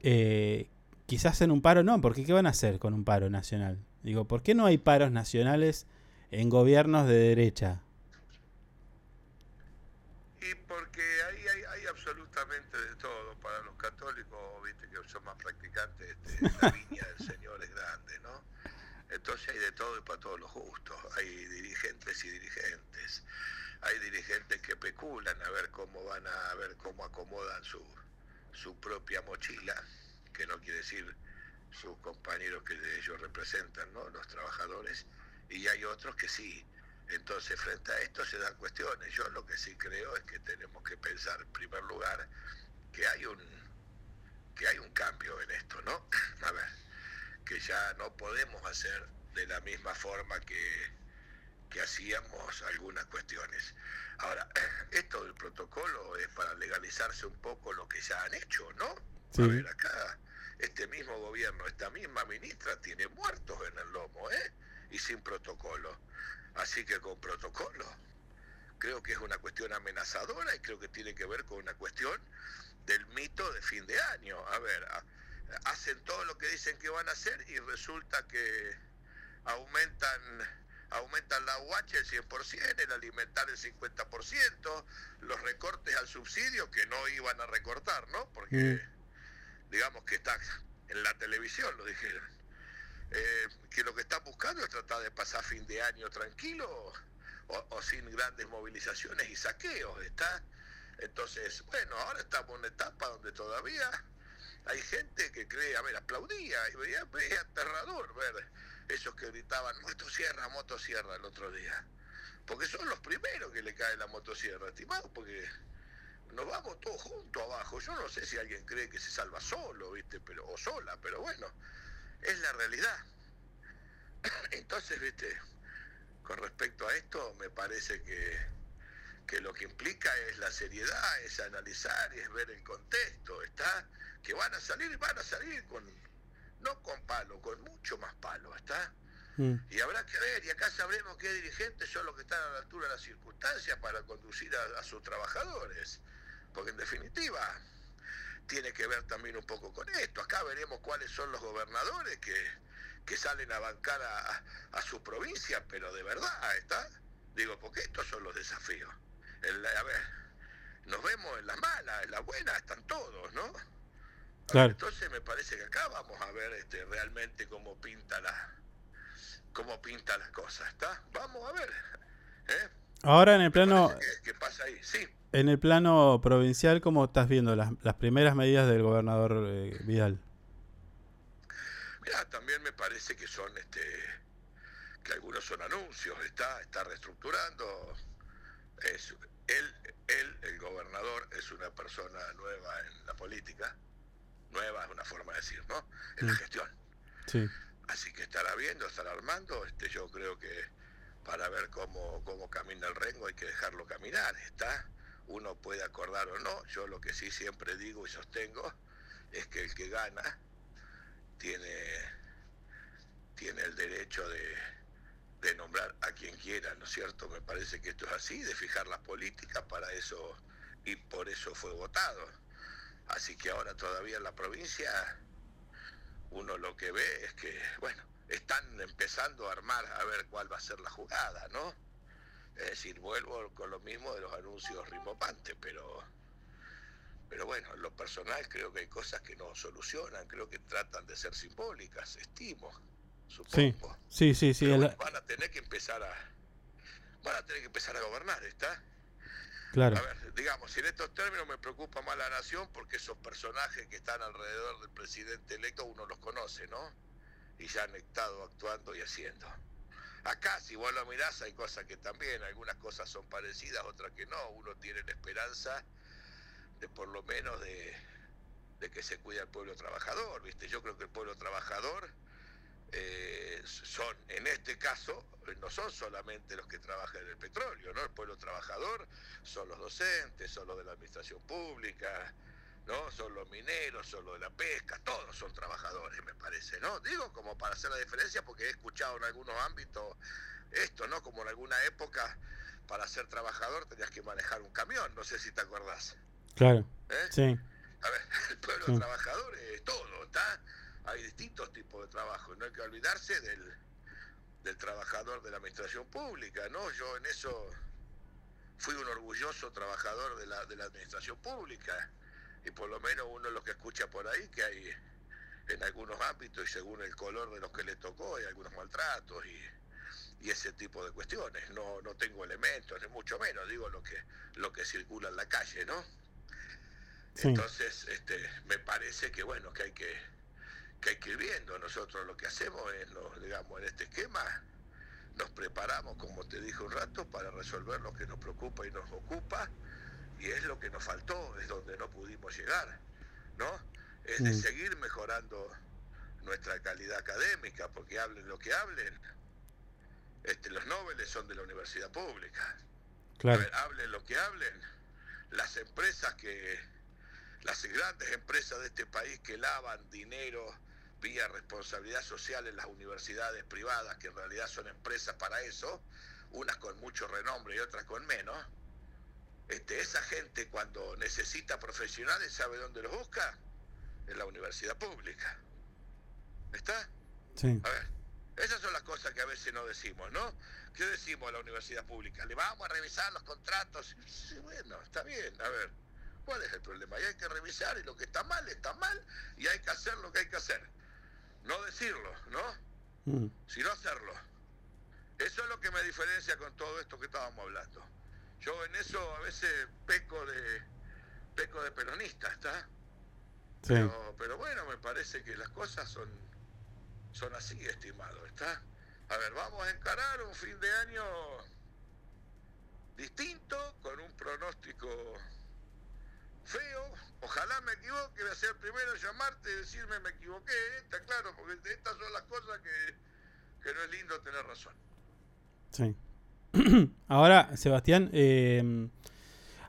eh, quizás en un paro no, porque ¿qué van a hacer con un paro nacional? Digo, ¿por qué no hay paros nacionales en gobiernos de derecha? Y porque ahí hay, hay absolutamente de todo. Para los católicos, viste que este, la viña del Señor es grande, ¿no? Entonces hay de todo y para todos los gustos. Hay dirigentes y dirigentes. Hay dirigentes que especulan a ver cómo van a, a ver cómo acomodan su, su propia mochila, que no quiere decir sus compañeros que ellos representan, ¿no? Los trabajadores. Y hay otros que sí. Entonces, frente a esto se dan cuestiones. Yo lo que sí creo es que tenemos que pensar, en primer lugar, que hay un que hay un cambio en esto, ¿no? A ver, que ya no podemos hacer de la misma forma que, que hacíamos algunas cuestiones. Ahora, esto del protocolo es para legalizarse un poco lo que ya han hecho, ¿no? Sí. A ver, acá este mismo gobierno, esta misma ministra tiene muertos en el lomo, ¿eh? Y sin protocolo. Así que con protocolo creo que es una cuestión amenazadora y creo que tiene que ver con una cuestión del mito de fin de año. A ver, a- hacen todo lo que dicen que van a hacer y resulta que aumentan aumentan la UH el 100%, el alimentar el 50%, los recortes al subsidio que no iban a recortar, ¿no? Porque digamos que está en la televisión, lo dijeron. Eh, que lo que están buscando es tratar de pasar fin de año tranquilo o, o sin grandes movilizaciones y saqueos, ¿está? Entonces, bueno, ahora estamos en una etapa donde todavía hay gente que cree, a ver, aplaudía y veía, veía aterrador ver esos que gritaban motosierra, motosierra el otro día. Porque son los primeros que le cae la motosierra, estimado, porque nos vamos todos juntos abajo. Yo no sé si alguien cree que se salva solo, ¿viste? Pero, o sola, pero bueno, es la realidad. Entonces, ¿viste? Con respecto a esto, me parece que, que lo que implica es la seriedad, es analizar, es ver el contexto, ¿está? Que van a salir, van a salir con, no con palo, con mucho más palo, ¿está? Y habrá que ver, y acá sabremos qué dirigentes son los que están a la altura de las circunstancias para conducir a, a sus trabajadores. Porque en definitiva, tiene que ver también un poco con esto. Acá veremos cuáles son los gobernadores que, que salen a bancar a, a su provincia, pero de verdad, ¿está? Digo, porque estos son los desafíos. El- a ver, nos vemos en las malas, en las buenas, están todos, ¿no? Claro. Entonces me parece que acá vamos a ver este, realmente cómo pinta la cómo pinta las cosas, ¿está? Vamos a ver. ¿eh? Ahora en el plano, ¿Qué, pasa ahí? Sí. en el plano provincial, ¿cómo estás viendo las, las primeras medidas del gobernador eh, Vidal? Mira, también me parece que son este que algunos son anuncios, está está reestructurando es él él el gobernador es una persona nueva en la política, nueva es una forma de decir, ¿no? En la Mm. gestión. Sí. Así que estará viendo, estará armando, este yo creo que para ver cómo cómo camina el rengo hay que dejarlo caminar, está uno puede acordar o no, yo lo que sí siempre digo y sostengo es que el que gana tiene, tiene el derecho de, de nombrar a quien quiera, ¿no es cierto? Me parece que esto es así, de fijar las políticas para eso y por eso fue votado. Así que ahora todavía en la provincia uno lo que ve es que, bueno, están empezando a armar a ver cuál va a ser la jugada, ¿no? Es decir, vuelvo con lo mismo de los anuncios rimbopantes, pero pero bueno, en lo personal creo que hay cosas que no solucionan, creo que tratan de ser simbólicas, estimo, supongo. sí, sí, sí. Bueno, van a tener que empezar a van a tener que empezar a gobernar, ¿está? Claro. A ver, digamos, si en estos términos me preocupa más la nación porque esos personajes que están alrededor del presidente electo uno los conoce, ¿no? Y ya han estado actuando y haciendo. Acá, si vos lo mirás, hay cosas que también, algunas cosas son parecidas, otras que no. Uno tiene la esperanza de por lo menos de, de que se cuida el pueblo trabajador, ¿viste? Yo creo que el pueblo trabajador eh, son, en este caso, no son solamente los que trabajan en el petróleo, ¿no? El pueblo trabajador son los docentes, son los de la administración pública, ¿no? Son los mineros, son los de la pesca, todos son trabajadores, me parece, ¿no? Digo como para hacer la diferencia porque he escuchado en algunos ámbitos esto, ¿no? Como en alguna época, para ser trabajador tenías que manejar un camión, no sé si te acordás. Claro. ¿Eh? Sí. A ver, el pueblo Sí. trabajador es todo, ¿está? Hay distintos tipos de trabajo no hay que olvidarse del, del trabajador de la administración pública, ¿no? Yo en eso fui un orgulloso trabajador de la, de la administración pública y por lo menos uno los que escucha por ahí que hay en algunos ámbitos y según el color de los que le tocó hay algunos maltratos y, y ese tipo de cuestiones. No, no tengo elementos, ni mucho menos, digo lo que, lo que circula en la calle, ¿no? Sí. Entonces, este, me parece que bueno, que hay que, que hay que ir viendo. Nosotros lo que hacemos es, nos, digamos, en este esquema, nos preparamos, como te dije un rato, para resolver lo que nos preocupa y nos ocupa, y es lo que nos faltó, es donde no pudimos llegar, ¿no? Es de seguir mejorando nuestra calidad académica, porque hablen lo que hablen, este, los nobles son de la universidad pública. Claro. Ver, hablen lo que hablen, las empresas que, las grandes empresas de este país que lavan dinero vía responsabilidad social en las universidades privadas, que en realidad son empresas para eso, unas con mucho renombre y otras con menos, este, esa gente cuando necesita profesionales, ¿sabe dónde los busca? En la universidad pública. ¿Está? Sí. A ver, esas son las cosas que a veces no decimos, ¿no? ¿Qué decimos a la universidad pública? Le vamos a revisar los contratos. Sí, bueno, está bien, a ver, ¿cuál es el problema? Y hay que revisar y lo que está mal está mal y hay que hacer lo que hay que hacer. No decirlo, ¿no? Mm. Sino hacerlo. Eso es lo que me diferencia con todo esto que estábamos hablando. Yo en eso a veces peco de peco de peronista, ¿está? Sí. Pero, pero bueno, me parece que las cosas son, son así, estimado, ¿está? A ver, vamos a encarar un fin de año distinto, con un pronóstico feo. Ojalá me equivoque, voy a ser el primero llamarte y decirme me equivoqué, ¿eh? está claro, porque estas son las cosas que, que no es lindo tener razón. Sí. Ahora, Sebastián, eh,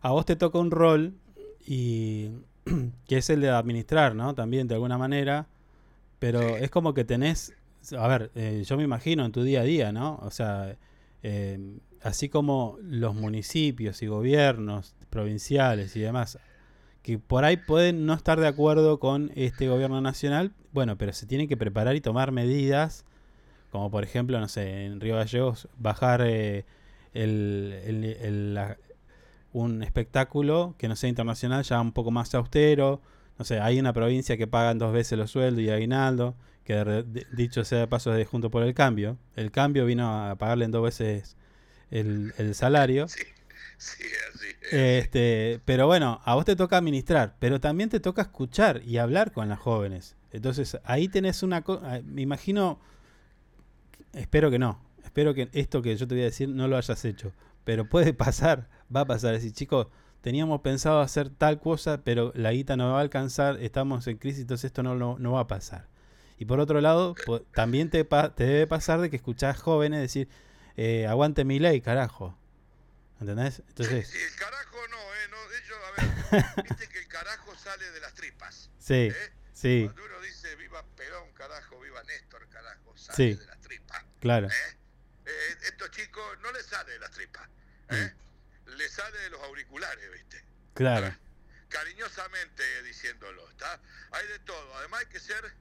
a vos te toca un rol y que es el de administrar, ¿no? También de alguna manera, pero es como que tenés, a ver, eh, yo me imagino en tu día a día, ¿no? O sea, eh, así como los municipios y gobiernos provinciales y demás que por ahí pueden no estar de acuerdo con este gobierno nacional, bueno, pero se tienen que preparar y tomar medidas, como por ejemplo, no sé, en Río Gallegos, bajar eh, el, el- el- un espectáculo que no sea internacional, ya un poco más austero. No sé, hay una provincia que pagan dos veces los sueldos y aguinaldo, que de dicho sea de paso de Junto por el Cambio. El cambio vino a pagarle en dos veces el, el salario. Este, pero bueno, a vos te toca administrar, pero también te toca escuchar y hablar con las jóvenes. Entonces, ahí tenés una cosa, me imagino, espero que no, espero que esto que yo te voy a decir no lo hayas hecho, pero puede pasar, va a pasar, decir, chicos, teníamos pensado hacer tal cosa, pero la guita no va a alcanzar, estamos en crisis, entonces esto no, no, no va a pasar. Y por otro lado, también te, te debe pasar de que escuchás jóvenes decir, eh, aguante mi ley, carajo. ¿Entendés? Entonces, Sí, el carajo no, ¿eh? No, de hecho, a ver, viste que el carajo sale de las tripas. Sí, ¿eh? sí. Cuando uno dice viva Perón, carajo, viva Néstor, carajo, sale Sí. de las tripas. claro. Eh, estos chicos no les sale de las tripas, ¿eh? les sale de los auriculares, ¿viste? Claro. Cariñosamente diciéndolo, ¿está? Hay de todo. Además hay que ser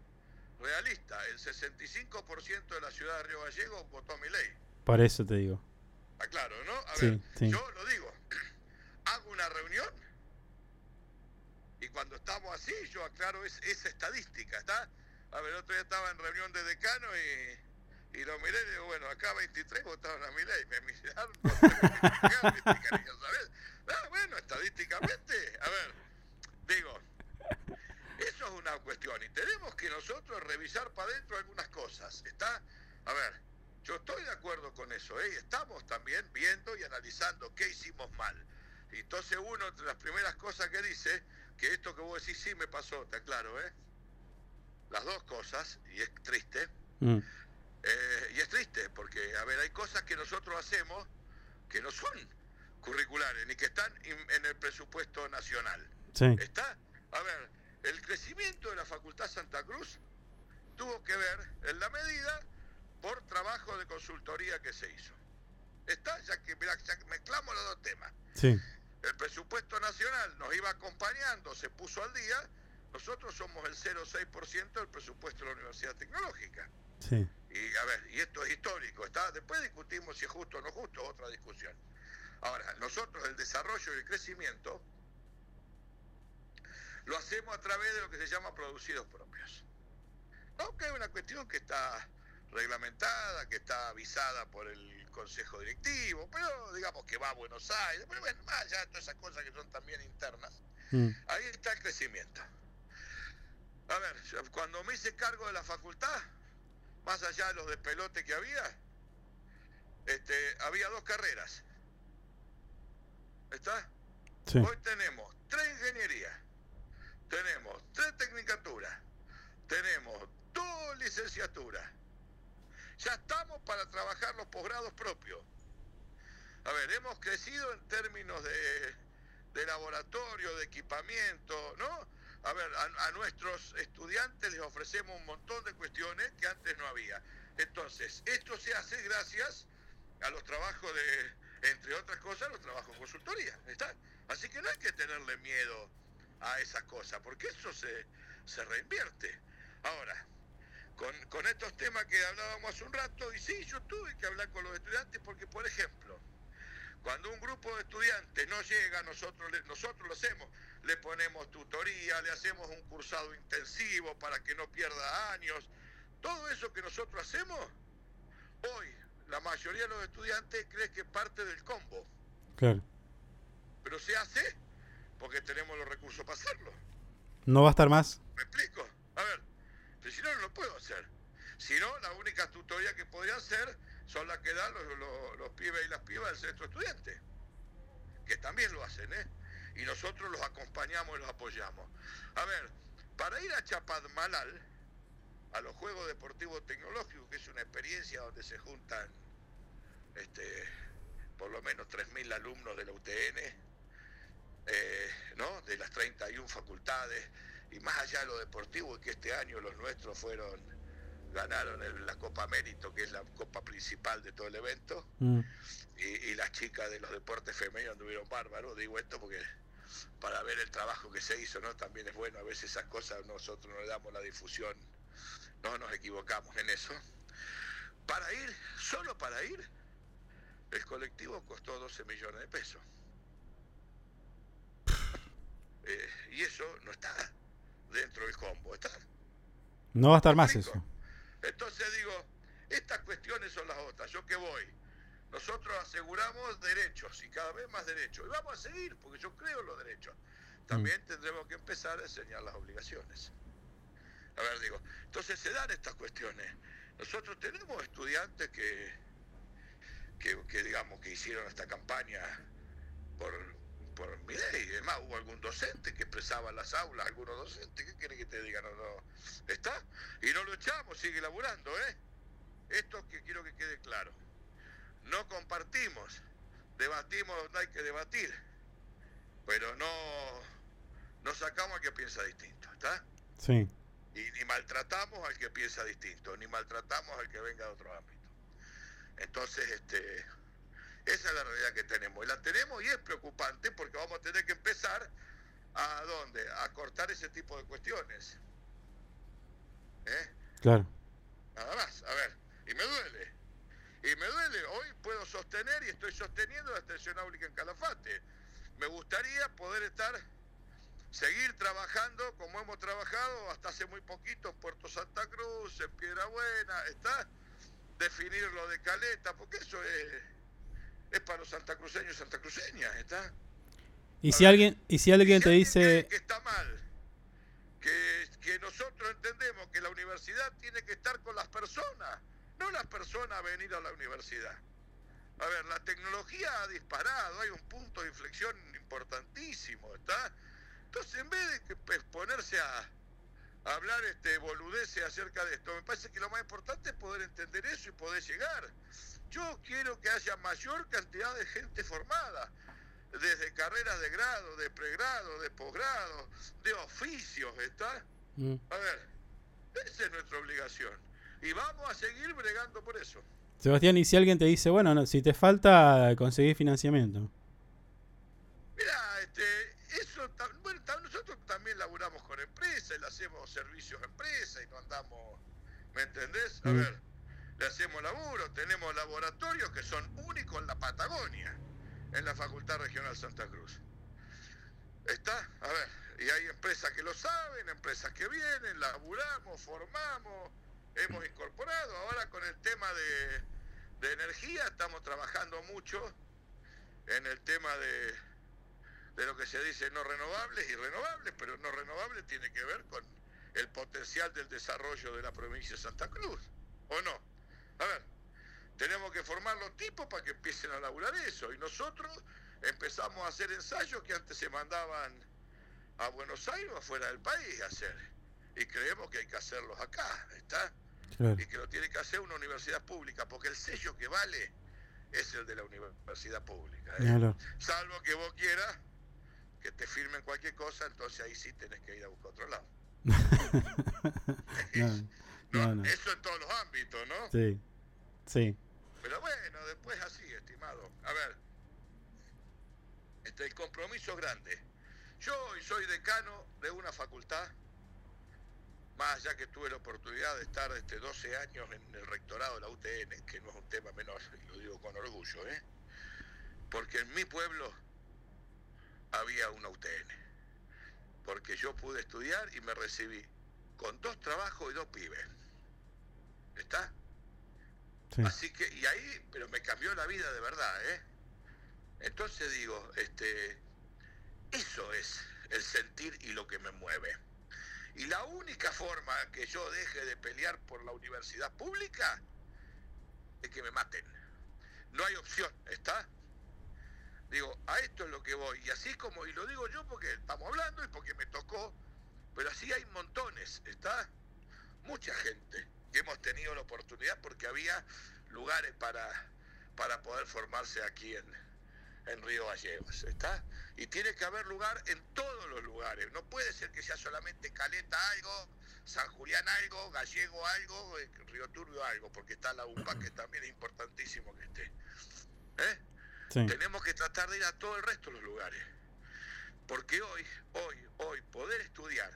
realista. El 65% de la ciudad de Río Gallegos votó a mi ley. Por eso te digo. Está claro, ¿no? A Sí, ver, sí. yo lo digo. Hago una reunión y cuando estamos así, yo aclaro es- esa estadística, ¿está? A ver, el otro día estaba en reunión de decano y, y lo miré y digo, bueno, acá 23 votaron a mi ley. Me miraron. ¿sabes? Ah, bueno, estadísticamente, a ver, digo, eso es una cuestión y tenemos que nosotros revisar para adentro algunas cosas, ¿está? A ver, yo estoy de acuerdo con eso, ¿eh? Y estamos también viendo y analizando qué hicimos mal. Y entonces uno, entre las primeras cosas que dice, que esto que vos decís sí me pasó, te aclaro, ¿eh? Las dos cosas, y es triste, Mm, eh, y es triste, porque, a ver, hay cosas que nosotros hacemos que no son curriculares, ni que están in- en el presupuesto nacional. Sí. ¿Está? A ver, el crecimiento de la Facultad Santa Cruz tuvo que ver, en la medida, por trabajo de consultoría que se hizo. ¿Está? Ya que, ya mezclamos los dos temas. Sí. El presupuesto nacional nos iba acompañando, se puso al día. Nosotros somos el 0,6% del presupuesto de la Universidad Tecnológica. Sí. Y a ver, y esto es histórico, ¿está? Después discutimos si es justo o no justo, otra discusión. Ahora, nosotros el desarrollo y el crecimiento lo hacemos a través de lo que se llama producidos propios. No, que es una cuestión que está reglamentada, que está avisada por el Consejo Directivo, pero digamos que va a Buenos Aires, pero bueno, más allá de todas esas cosas que son también internas. Mm, Ahí está el crecimiento. A ver, cuando me hice cargo de la facultad, más allá de los despelotes que había, este, había dos carreras. ¿Está? Sí. Hoy tenemos tres ingenierías, tenemos tres tecnicaturas, tenemos dos licenciaturas. Ya estamos para trabajar los posgrados propios. A ver, hemos crecido en términos de, de laboratorio, de equipamiento, ¿no? A ver, a, nuestros estudiantes les ofrecemos un montón de cuestiones que antes no había. Entonces, esto se hace gracias a los trabajos de, entre otras cosas, los trabajos de consultoría. ¿está? Así que no hay que tenerle miedo a esa cosa, porque eso se, se reinvierte. Ahora, con, con estos temas que hablábamos hace un rato, y sí, yo tuve que hablar con los estudiantes porque, por ejemplo, cuando un grupo de estudiantes no llega, nosotros, le- nosotros lo hacemos, le ponemos tutoría, le hacemos un cursado intensivo para que no pierda años. Todo eso que nosotros hacemos, hoy la mayoría de los estudiantes cree que es parte del combo, Claro. pero se hace porque tenemos los recursos para hacerlo. No va a estar más. ¿Me explico? A ver, si no, no lo puedo hacer. Si no, la única tutoría que podría hacer son las que dan los, los- los pibes y las pibas del centro estudiante, que también lo hacen, ¿eh? Y nosotros los acompañamos y los apoyamos. A ver, para ir a Chapadmalal, a los Juegos Deportivos Tecnológicos, que es una experiencia donde se juntan este, por lo menos 3.000 alumnos de la UTN, eh, ¿no? de las 31 facultades, y más allá de lo deportivo, que este año los nuestros fueron, ganaron el- la Copa Mérito, que es la copa principal de todo el evento, Mm, y, y las chicas de los deportes femeninos anduvieron bárbaros, digo esto porque para ver el trabajo que se hizo, ¿no? También es bueno, a veces esas cosas nosotros no le damos la difusión, no nos equivocamos en eso. Para ir, solo para ir, el colectivo costó 12 millones de pesos. Eh, y eso no está dentro del combo, ¿está? No va a estar más eso. Entonces digo, estas cuestiones son las otras. Yo que voy. Nosotros aseguramos derechos y cada vez más derechos. Y vamos a seguir, porque yo creo en los derechos. También tendremos que empezar a enseñar las obligaciones. A ver, digo, entonces se dan estas cuestiones. Nosotros tenemos estudiantes que, que, que, digamos, que hicieron esta campaña por, por mi ley. Además, hubo algún docente que expresaba en las aulas, algunos docentes, ¿qué quiere que te digan? No, no. ¿Está? Y no lo echamos, sigue laburando, ¿eh? Esto que quiero que quede claro. No compartimos, debatimos donde hay que debatir, pero no, no sacamos al que piensa distinto, ¿está? Sí. Y ni maltratamos al que piensa distinto, ni maltratamos al que venga de otro ámbito. Entonces, este, esa es la realidad que tenemos. Y la tenemos y es preocupante porque vamos a tener que empezar a dónde? A cortar ese tipo de cuestiones. ¿Eh? Claro. Nada más, a ver, y me duele. Y me duele, hoy puedo sostener y estoy sosteniendo la extensión áulica en Calafate. Me gustaría poder estar, seguir trabajando como hemos trabajado hasta hace muy poquito en Puerto Santa Cruz, en Piedra Buena, está, definir lo de Caleta, porque eso es, es para los santacruceños y santacruceñas, está. Y si alguien, y si alguien te dice, que está mal, que, que nosotros entendemos que la universidad tiene que estar con las personas, no las personas venir a la universidad. A ver, la tecnología ha disparado, hay un punto de inflexión importantísimo, ¿está? Entonces, en vez de pues, ponerse a, a hablar este boludeces acerca de esto, me parece que lo más importante es poder entender eso y poder llegar. Yo quiero que haya mayor cantidad de gente formada, desde carreras de grado, de pregrado, de posgrado, de oficios, ¿está? Mm. A ver, esa es nuestra obligación. Y vamos a seguir bregando por eso. Sebastián, y si alguien te dice, bueno, no, si te falta conseguir financiamiento. Mira, este, eso, bueno, nosotros también laburamos con empresas, le hacemos servicios a empresas y no andamos, ¿me entendés? A Mm. ver, le hacemos laburo, tenemos laboratorios que son únicos en la Patagonia, en la Facultad Regional Santa Cruz. ¿Está? A ver, y hay empresas que lo saben, empresas que vienen, laburamos, formamos, hemos incorporado. Ahora con el tema de, de energía estamos trabajando mucho en el tema de, de lo que se dice no renovables y renovables, pero no renovables tiene que ver con el potencial del desarrollo de la provincia de Santa Cruz, ¿o no? A ver, tenemos que formar los tipos para que empiecen a laburar eso, y nosotros empezamos a hacer ensayos que antes se mandaban a Buenos Aires o afuera del país a hacer, y creemos que hay que hacerlos acá, ¿está? Claro. y que lo tiene que hacer una universidad pública, porque el sello que vale es el de la universidad pública. ¿eh? Salvo que vos quieras que te firmen cualquier cosa, entonces ahí sí tenés que ir a buscar otro lado. no, no, no. Eso en todos los ámbitos, ¿no? Sí, sí. Pero bueno, después así, estimado. A ver, este, el compromiso es grande. Yo hoy soy decano de una facultad, más allá que tuve la oportunidad de estar este, 12 años en el rectorado de la UTN, que no es un tema menor, y lo digo con orgullo, ¿eh? Porque en mi pueblo había una UTN. Porque yo pude estudiar y me recibí con dos trabajos y dos pibes. ¿Está? Sí. Así que, y ahí, pero me cambió la vida de verdad, ¿eh? Entonces digo, este, eso es el sentir y lo que me mueve. Y la única forma que yo deje de pelear por la universidad pública es que me maten. No hay opción, ¿está? Digo, a esto es lo que voy. Y así como, y lo digo yo porque estamos hablando y porque me tocó, pero así hay montones, ¿está? Mucha gente que hemos tenido la oportunidad porque había lugares para, para poder formarse aquí en, en Río Gallegos, ¿está? Y tiene que haber lugar en todos los lugares. No puede ser que sea solamente Caleta algo, San Julián algo, Gallego algo, eh, Río Turbio algo, porque está la UPA que también es importantísimo que esté. ¿Eh? Sí. Tenemos que tratar de ir a todo el resto de los lugares. Porque hoy, hoy, hoy, poder estudiar,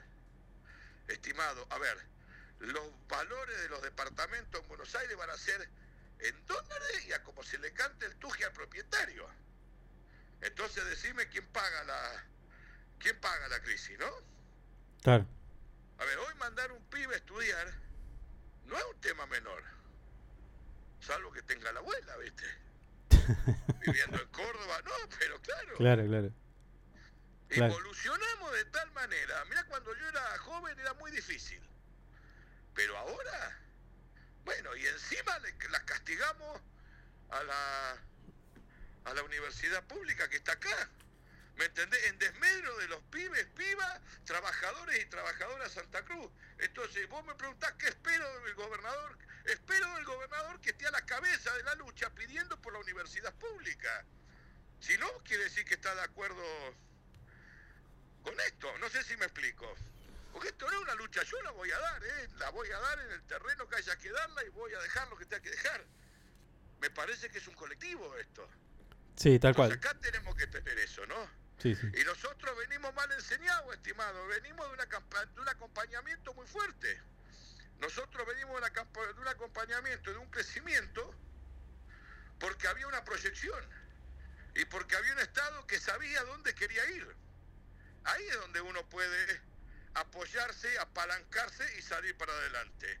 estimado, a ver, los valores de los departamentos en Buenos Aires van a ser en dólares y a como se le cante el tuje al propietario. Entonces decime quién paga la quién paga la crisis, ¿no? Claro. A ver, hoy mandar un pibe a estudiar no es un tema menor. Salvo que tenga la abuela, ¿viste? Viviendo en Córdoba, no, pero claro. Claro, claro. Claro. Evolucionamos de tal manera. Mira, cuando yo era joven era muy difícil. Pero ahora, bueno, y encima le, las castigamos a la, a la universidad pública que está acá. ¿Me entendés? En desmedro de los pibes, pibas, trabajadores y trabajadoras Santa Cruz. Entonces, vos me preguntás qué espero del gobernador. Espero del gobernador que esté a la cabeza de la lucha pidiendo por la universidad pública. Si no, quiere decir que está de acuerdo con esto. No sé si me explico. Porque esto no es una lucha, yo la voy a dar, ¿eh? La voy a dar en el terreno que haya que darla y voy a dejar lo que tenga que dejar. Me parece que es un colectivo esto. Sí, tal cual. Acá tenemos que tener eso, ¿no? Y nosotros venimos mal enseñados, estimado. Venimos de, un acompañamiento muy fuerte. Nosotros venimos de, de un acompañamiento, de un crecimiento, porque había una proyección y porque había un Estado que sabía dónde quería ir. Ahí es donde uno puede apoyarse, apalancarse y salir para adelante.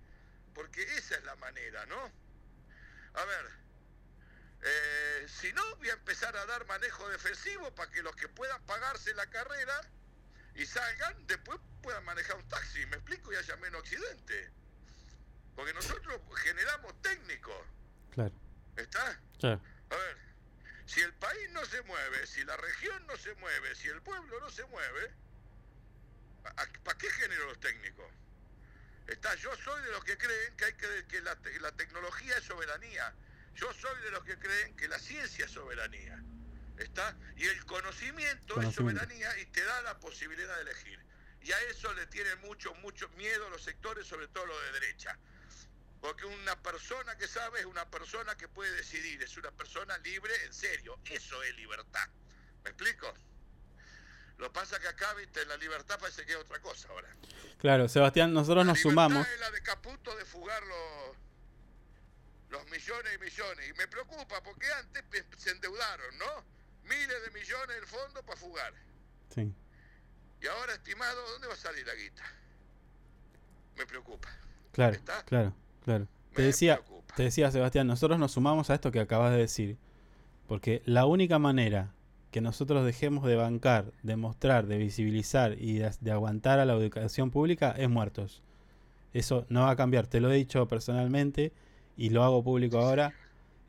Porque esa es la manera, ¿no? A ver, eh, si no, voy a empezar a dar manejo defensivo para que los que puedan pagarse la carrera y salgan, después puedan manejar un taxi, me explico, y haya menos accidente. Porque nosotros generamos técnicos, Claro. ¿está? Claro. A ver, si el país no se mueve, si la región no se mueve, si el pueblo no se mueve, ¿para qué genero los técnicos? Está, yo soy de los que creen que hay que, que la, la tecnología es soberanía. Yo soy de los que creen que la ciencia es soberanía. ¿Está? Y el conocimiento, es Conocimiento. soberanía y te da la posibilidad de elegir. Y a eso le tienen mucho, mucho miedo los sectores, sobre todo los de derecha. Porque una persona que sabe es una persona que puede decidir, es una persona libre en serio. Eso es libertad. ¿Me explico? Lo que pasa que acá, viste, la libertad parece que es otra cosa ahora. Claro, Sebastián, nosotros nos sumamos. Es la de Caputo de fugar los, los millones y millones. Y me preocupa porque antes se endeudaron, ¿no? Miles de millones del fondo para fugar. Sí. Y ahora, estimado, ¿dónde va a salir la guita? Me preocupa. Claro, claro, claro. Te decía, te decía Sebastián, nosotros nos sumamos a esto que acabas de decir, porque la única manera que nosotros dejemos de bancar, de mostrar, de visibilizar y de, de aguantar a la educación pública es muertos. Eso no va a cambiar, te lo he dicho personalmente y lo hago público ahora.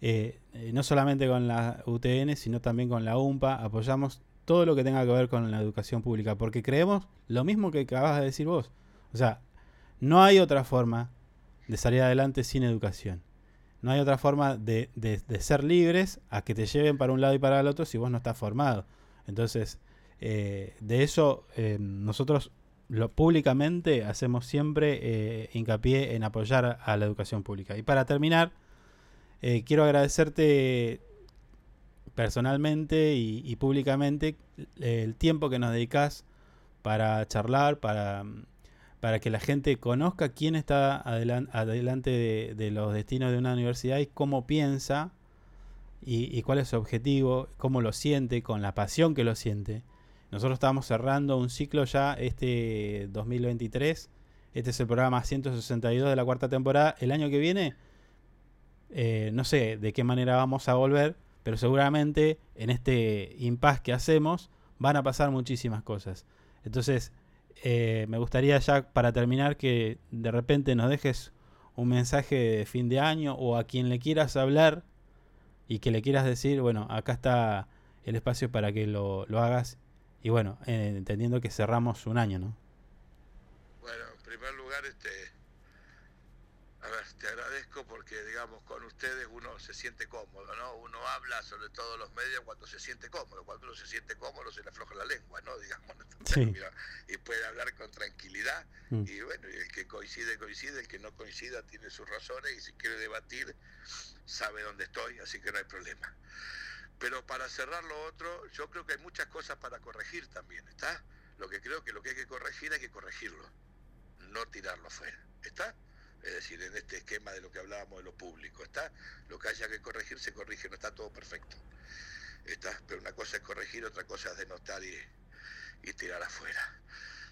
Eh, eh, no solamente con la UTN, sino también con la UMPA, apoyamos todo lo que tenga que ver con la educación pública, porque creemos lo mismo que acabas de decir vos. O sea, no hay otra forma de salir adelante sin educación. No hay otra forma de, de- de ser libres a que te lleven para un lado y para el otro si vos no estás formado. Entonces, eh, de eso eh, nosotros lo, públicamente hacemos siempre eh, hincapié en apoyar a, la educación pública. Y para terminar, eh, quiero agradecerte personalmente y, públicamente el tiempo que nos dedicas para charlar, para, para que la gente conozca quién está adelan- adelante de, de los destinos de una universidad y cómo piensa y, y cuál es su objetivo, cómo lo siente, con la pasión que lo siente. Nosotros estamos cerrando un ciclo ya este 2023. Este es el programa 162 de la cuarta temporada. El año que viene, eh, no sé de qué manera vamos a volver, pero seguramente en este impasse que hacemos van a pasar muchísimas cosas. Entonces, eh, me gustaría ya para terminar que de repente nos dejes un mensaje de fin de año o a quien le quieras hablar y que le quieras decir, bueno, acá está el espacio para que lo, lo hagas y bueno, eh, entendiendo que cerramos un año, ¿no? Bueno, en primer lugar, este, a ver, te agradezco porque, digamos, con ustedes uno se siente cómodo, ¿no? Uno habla, sobre todo los medios, cuando se siente cómodo. Cuando uno se siente cómodo, se le afloja la lengua, ¿no? Digamos. Sí. Mira, y puede hablar con tranquilidad. Mm. Y bueno, y el que coincide, coincide. El que no coincida tiene sus razones y si quiere debatir, sabe dónde estoy, así que no hay problema. Pero para cerrar lo otro, yo creo que hay muchas cosas para corregir también, ¿está? Lo que creo que lo que hay que corregir hay que corregirlo, no tirarlo fuera, ¿está? Es decir, en este esquema de lo que hablábamos de lo público, ¿está? Lo que haya que corregir se corrige, no está todo perfecto. ¿Está? Pero una cosa es corregir, otra cosa es denotar y, y tirar afuera.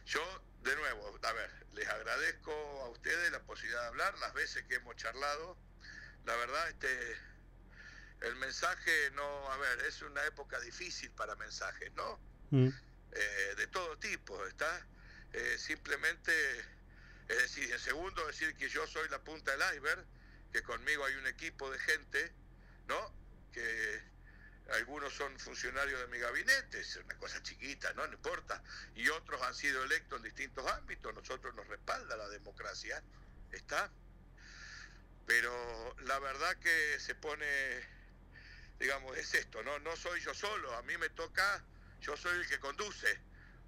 Yo, de nuevo, a ver, les agradezco a ustedes la posibilidad de hablar, las veces que hemos charlado. La verdad, este, el mensaje no, a ver, es una época difícil para mensajes, ¿no? Mm. Eh, de todo tipo, ¿está? Eh, simplemente, es decir, en segundo, decir que yo soy la punta del iceberg, que conmigo hay un equipo de gente, ¿no? Que algunos son funcionarios de mi gabinete, es una cosa chiquita, ¿no? No importa. Y otros han sido electos en distintos ámbitos, nosotros nos respalda la democracia, ¿está? Pero la verdad que se pone, digamos, es esto, ¿no? No soy yo solo, a mí me toca, yo soy el que conduce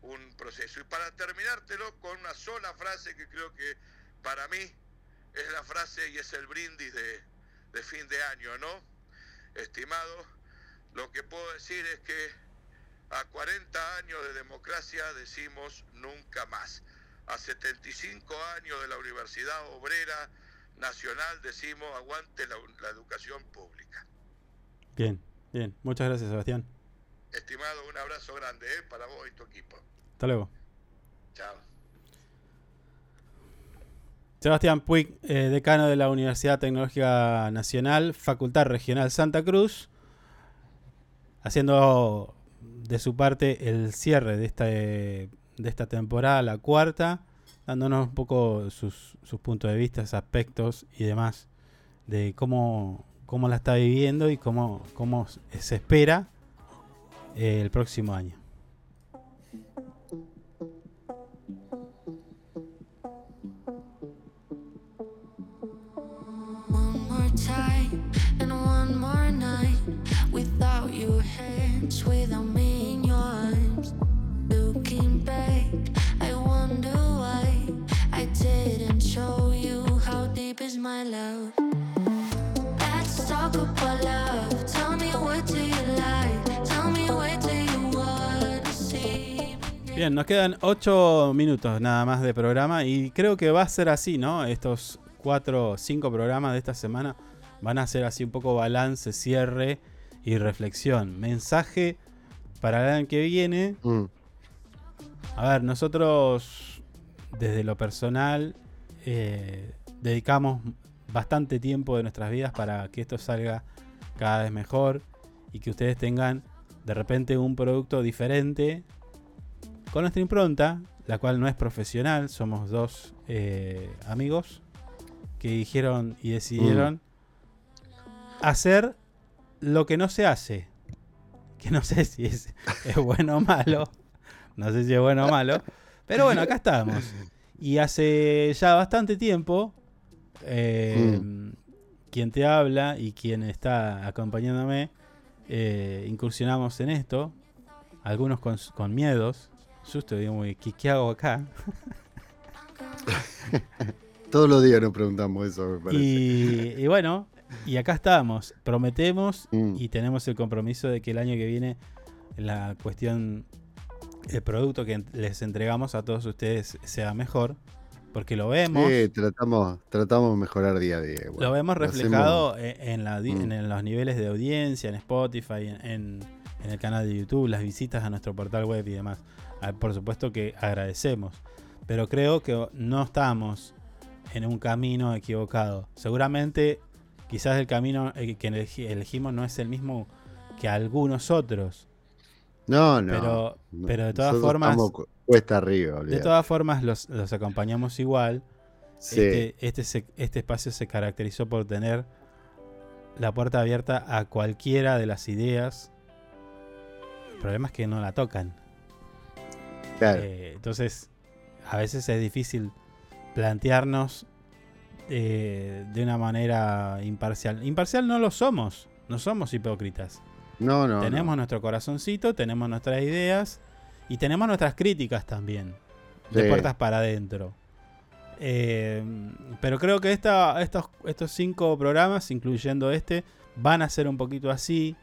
un proceso. Y para terminártelo con una sola frase que creo que para mí es la frase y es el brindis de, de fin de año, ¿no? Estimado, lo que puedo decir es que a 40 años de democracia decimos nunca más. A 75 años de la Universidad Obrera Nacional decimos aguante la, la educación pública. Bien, bien. Muchas gracias, Sebastián. Estimado, un abrazo grande ¿eh? para vos y tu equipo. Hasta luego. Chao. Sebastián Puig, eh, decano de la Universidad Tecnológica Nacional, Facultad Regional Santa Cruz, haciendo de su parte el cierre de esta, de esta temporada, la cuarta, dándonos un poco sus, sus puntos de vista, aspectos y demás de cómo, cómo la está viviendo y cómo, cómo se espera eh, el próximo año. I wonder why I didn't show you how deep is my love. Bien, nos quedan 8 minutos nada más de programa y creo que va a ser así, ¿no? Estos 4 o 5 programas de esta semana van a ser así un poco balance, cierre y reflexión. Mensaje para el año que viene. Mm. A ver, nosotros desde lo personal eh, dedicamos bastante tiempo de nuestras vidas para que esto salga cada vez mejor y que ustedes tengan de repente un producto diferente con nuestra impronta, la cual no es profesional, somos dos eh, amigos que dijeron y decidieron hacer lo que no se hace. Que no sé si es, es bueno o malo. No sé si es bueno o malo. Pero bueno, acá estamos. Y hace ya bastante tiempo, eh, quien te habla y quien está acompañándome, eh, incursionamos en esto. Algunos con, con miedos. Susto, digo, ¿qué, qué hago acá? Todos los días nos preguntamos eso, me parece. Y, y bueno, y acá estamos. Prometemos y tenemos el compromiso de que el año que viene la cuestión, el producto que les entregamos a todos ustedes sea mejor. Porque lo vemos. Sí, tratamos, tratamos de mejorar día a día. Lo vemos reflejado en, en la di- Mm. en los niveles de audiencia, en Spotify, en, en- en el canal de YouTube, las visitas a nuestro portal web y demás. Ah, Por supuesto que agradecemos, pero creo que no estamos en un camino equivocado. Seguramente, quizás el camino eh, que elegi- elegimos no es el mismo que algunos otros. No, no. Pero, pero de todas nosotros formas, estamos cuesta arriba, de todas formas los, los acompañamos igual. Sí. Este, este, se- este espacio se caracterizó por tener la puerta abierta a cualquiera de las ideas. El problema es que no la tocan. Claro. Eh, entonces, a veces es difícil plantearnos eh, de una manera imparcial. Imparcial no lo somos, no somos hipócritas. No, no. tenemos no. nuestro corazoncito, tenemos nuestras ideas y tenemos nuestras críticas también, de Sí. puertas para adentro. Eh, pero creo que esta, estos, estos cinco programas, incluyendo este, van a ser un poquito así.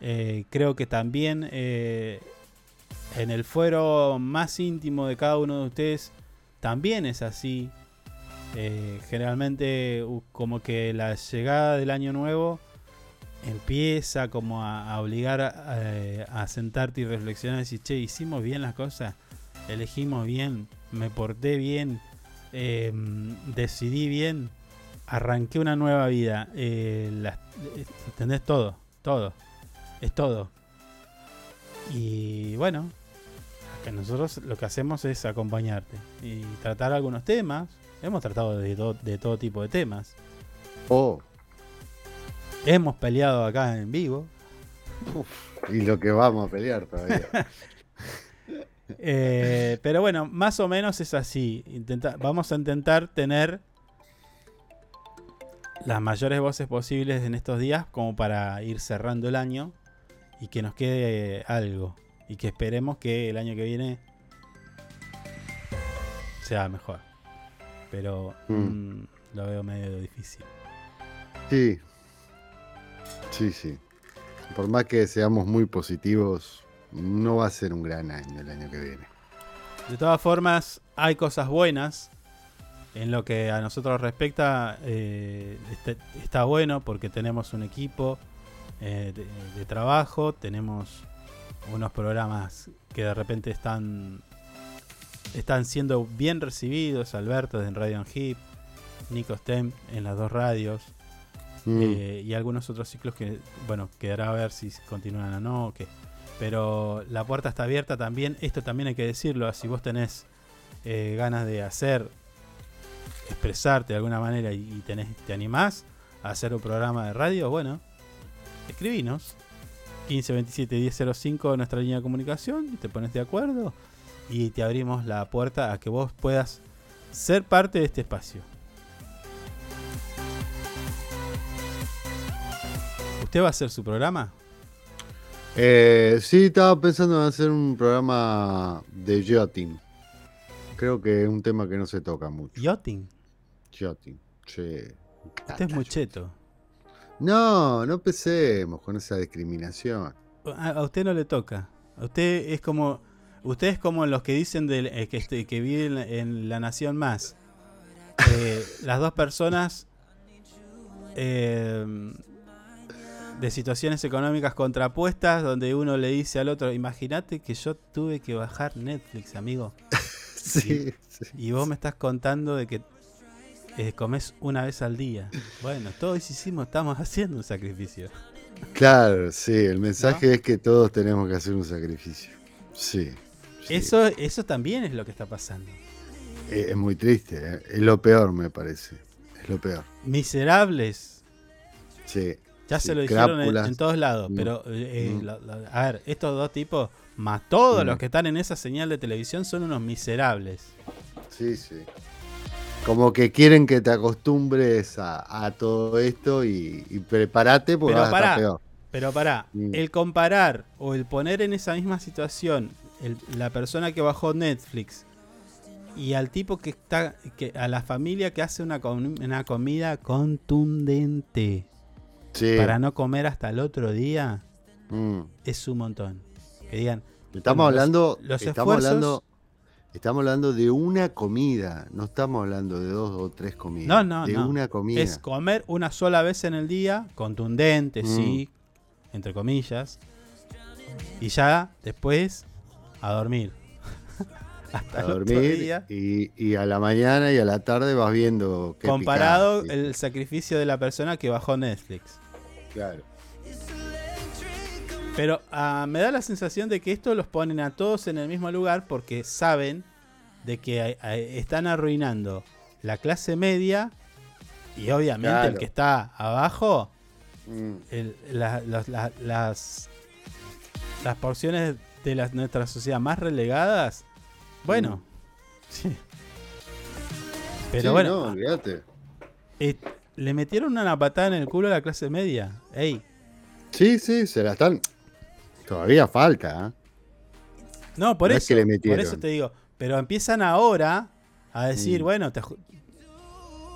Eh, creo que también eh, en el fuero más íntimo de cada uno de ustedes también es así. Generalmente como que la llegada del año nuevo empieza como a, obligar a, eh, a sentarte y reflexionar y decir, che, hicimos bien las cosas, elegimos bien, me porté bien, eh, decidí bien, arranqué una nueva vida. Eh, las- eh, ¿Entendés? Todo, todo, es todo. Y bueno, que nosotros lo que hacemos es acompañarte y tratar algunos temas. Hemos tratado de todo tipo de temas. Oh, Hemos peleado acá en vivo. y lo que vamos a pelear todavía. Eh, pero bueno, más o menos es así. Intenta- vamos a intentar tener las mayores voces posibles en estos días como para ir cerrando el año y que nos quede algo. Y que esperemos que el año que viene sea mejor. Pero Mm. mm, lo veo medio difícil. Sí. Sí, sí. Por más que seamos muy positivos, no va a ser un gran año el año que viene. De todas formas, hay cosas buenas. En lo que a nosotros respecta, eh, este- está, bueno porque tenemos un equipo eh, de, de trabajo, tenemos unos programas que de repente están, están siendo bien recibidos. Alberto en Radio Hip, Nico Stem en las dos radios. Mm. eh, y algunos otros ciclos que, bueno, quedará a ver si continúan o no. o qué. Pero la puerta está abierta también. Esto también hay que decirlo. Si vos tenés eh, ganas de hacer, expresarte de alguna manera y, tenés, te animás a hacer un programa de radio, bueno, escribinos. 1527 1005 nuestra línea de comunicación. Te pones de acuerdo y te abrimos la puerta a que vos puedas ser parte de este espacio. ¿Usted va a hacer su programa? Eh, sí, estaba pensando en hacer un programa de yachting. Creo que es un tema que no se toca mucho. ¿Yachting? Yachting, sí. Usted es muy cheto. No, no empecemos con esa discriminación. A, a usted no le toca. A usted es como. Usted es como los que dicen del, eh, que, este- que viven en la nación más. Eh, las dos personas eh, de situaciones económicas contrapuestas, donde uno le dice al otro: Imagínate que yo tuve que bajar Netflix, amigo. Sí, y, y vos me estás contando de que eh, comes una vez al día. Bueno, todos hicimos, estamos haciendo un sacrificio. Claro, sí, el mensaje es que todos tenemos que hacer un sacrificio. Sí, Eso, eso también es lo que está pasando. eh, es muy triste, eh, es lo peor me parece. Es lo peor. Miserables. Sí. Ya se lo dijeron en, todos lados, Mm. pero eh, eh, Mm. la- la- a ver, estos dos tipos, más todos Mm. los que están en esa señal de televisión son unos miserables. Sí, sí. Como que quieren que te acostumbres a, a todo esto y, y prepárate porque Pero vas a estar peor. pero pará, Mm. el comparar o el poner en esa misma situación el- la persona que bajó Netflix y al tipo que está, que, a la familia que hace una, com- una comida contundente Sí. para no comer hasta el otro día, Mm. es un montón. Que digan, Estamos bueno, hablando, los estamos esfuerzos- hablando, estamos hablando de una comida, no estamos hablando de dos o tres comidas. No, no, de no. una comida. Es comer una sola vez en el día, contundente, Mm. sí, entre comillas. Y ya después a dormir. Hasta a el otro dormir día. y, y a la mañana y a la tarde vas viendo qué Comparado el sacrificio de la persona que bajó Netflix. Claro. Pero ah, me da la sensación de que esto los ponen a todos en el mismo lugar porque saben de que eh, eh, están arruinando la clase media y obviamente el que está abajo Mm. el- la- los- la- las, las porciones de nuestra sociedad más relegadas, bueno, sí. Pero Mm. Sí, bueno, no, olvídate. eh, le metieron una patada en el culo a la clase media. Ey, Sí, sí, se la están. Todavía falta, ¿eh? no, por No es eso, que le por eso te digo, pero empiezan ahora a decir, Mm. bueno, te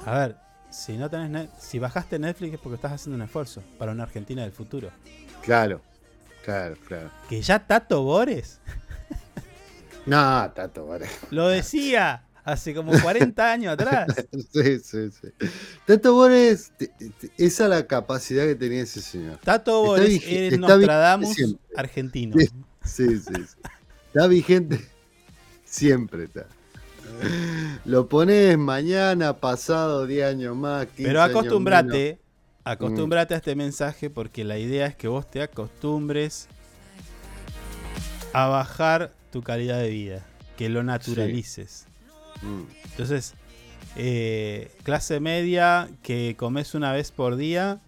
a ver, si no tenés net- si bajaste Netflix es porque estás haciendo un esfuerzo para una Argentina del futuro. Claro. Claro, claro. Que ya Tato Bores No, Tato, vale. lo decía hace como 40 años atrás. Sí, sí, sí. Tato Bores, esa es la capacidad que tenía ese señor. Tato Bores es Nostradamus argentino. Sí, sí, sí, sí. Está vigente. Siempre está. Lo pones mañana, pasado, 10 años más. 15 Pero años acostumbrate, menos. acostumbrate a este mensaje porque la idea es que vos te acostumbres a bajar tu calidad de vida, que lo naturalices. Mm. Entonces, eh, clase media que comes una vez por día,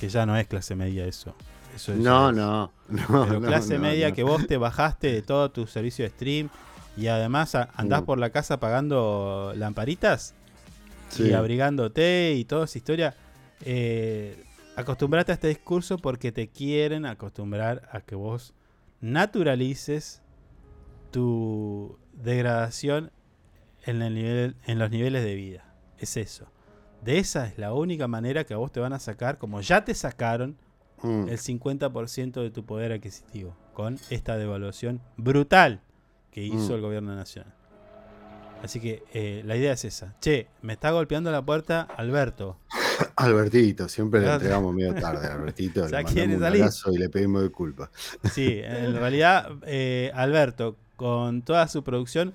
que ya no es clase media eso. eso es- No, no. no Pero no, clase no, media no. que vos te bajaste de todo tu servicio de stream y además andás Mm. por la casa pagando lamparitas Sí. y abrigándote y toda esa historia. Eh, acostumbrate a este discurso porque te quieren acostumbrar a que vos naturalices tu degradación en, el nivel, en los niveles de vida. Es eso. De esa es la única manera que a vos te van a sacar, como ya te sacaron, Mm. el 50% de tu poder adquisitivo con esta devaluación brutal que hizo Mm. el gobierno nacional. Así que eh, la idea es esa. Che, me está golpeando la puerta Alberto. Albertito, siempre le entregamos medio tarde a Albertito. Le mandamos un abrazo y le pedimos disculpas. Sí, en realidad eh, Alberto, con toda su producción,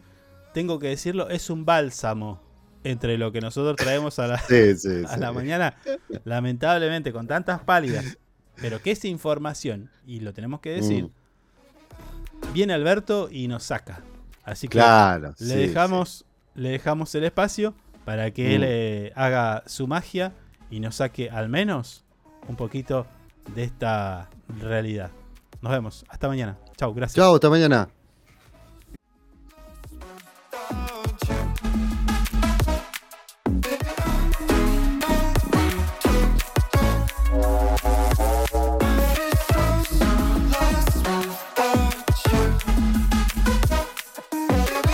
tengo que decirlo, es un bálsamo entre lo que nosotros traemos a la, Sí, sí, a sí. la mañana. Lamentablemente, con tantas pálidas. Pero que esa información, y lo tenemos que decir, Mm. viene Alberto y nos saca. Así que Claro, le, dejamos, le dejamos el espacio para que él Mm. eh, haga su magia y nos saque al menos un poquito de esta realidad. Nos vemos. Hasta mañana. Chau, gracias. Chao, hasta mañana.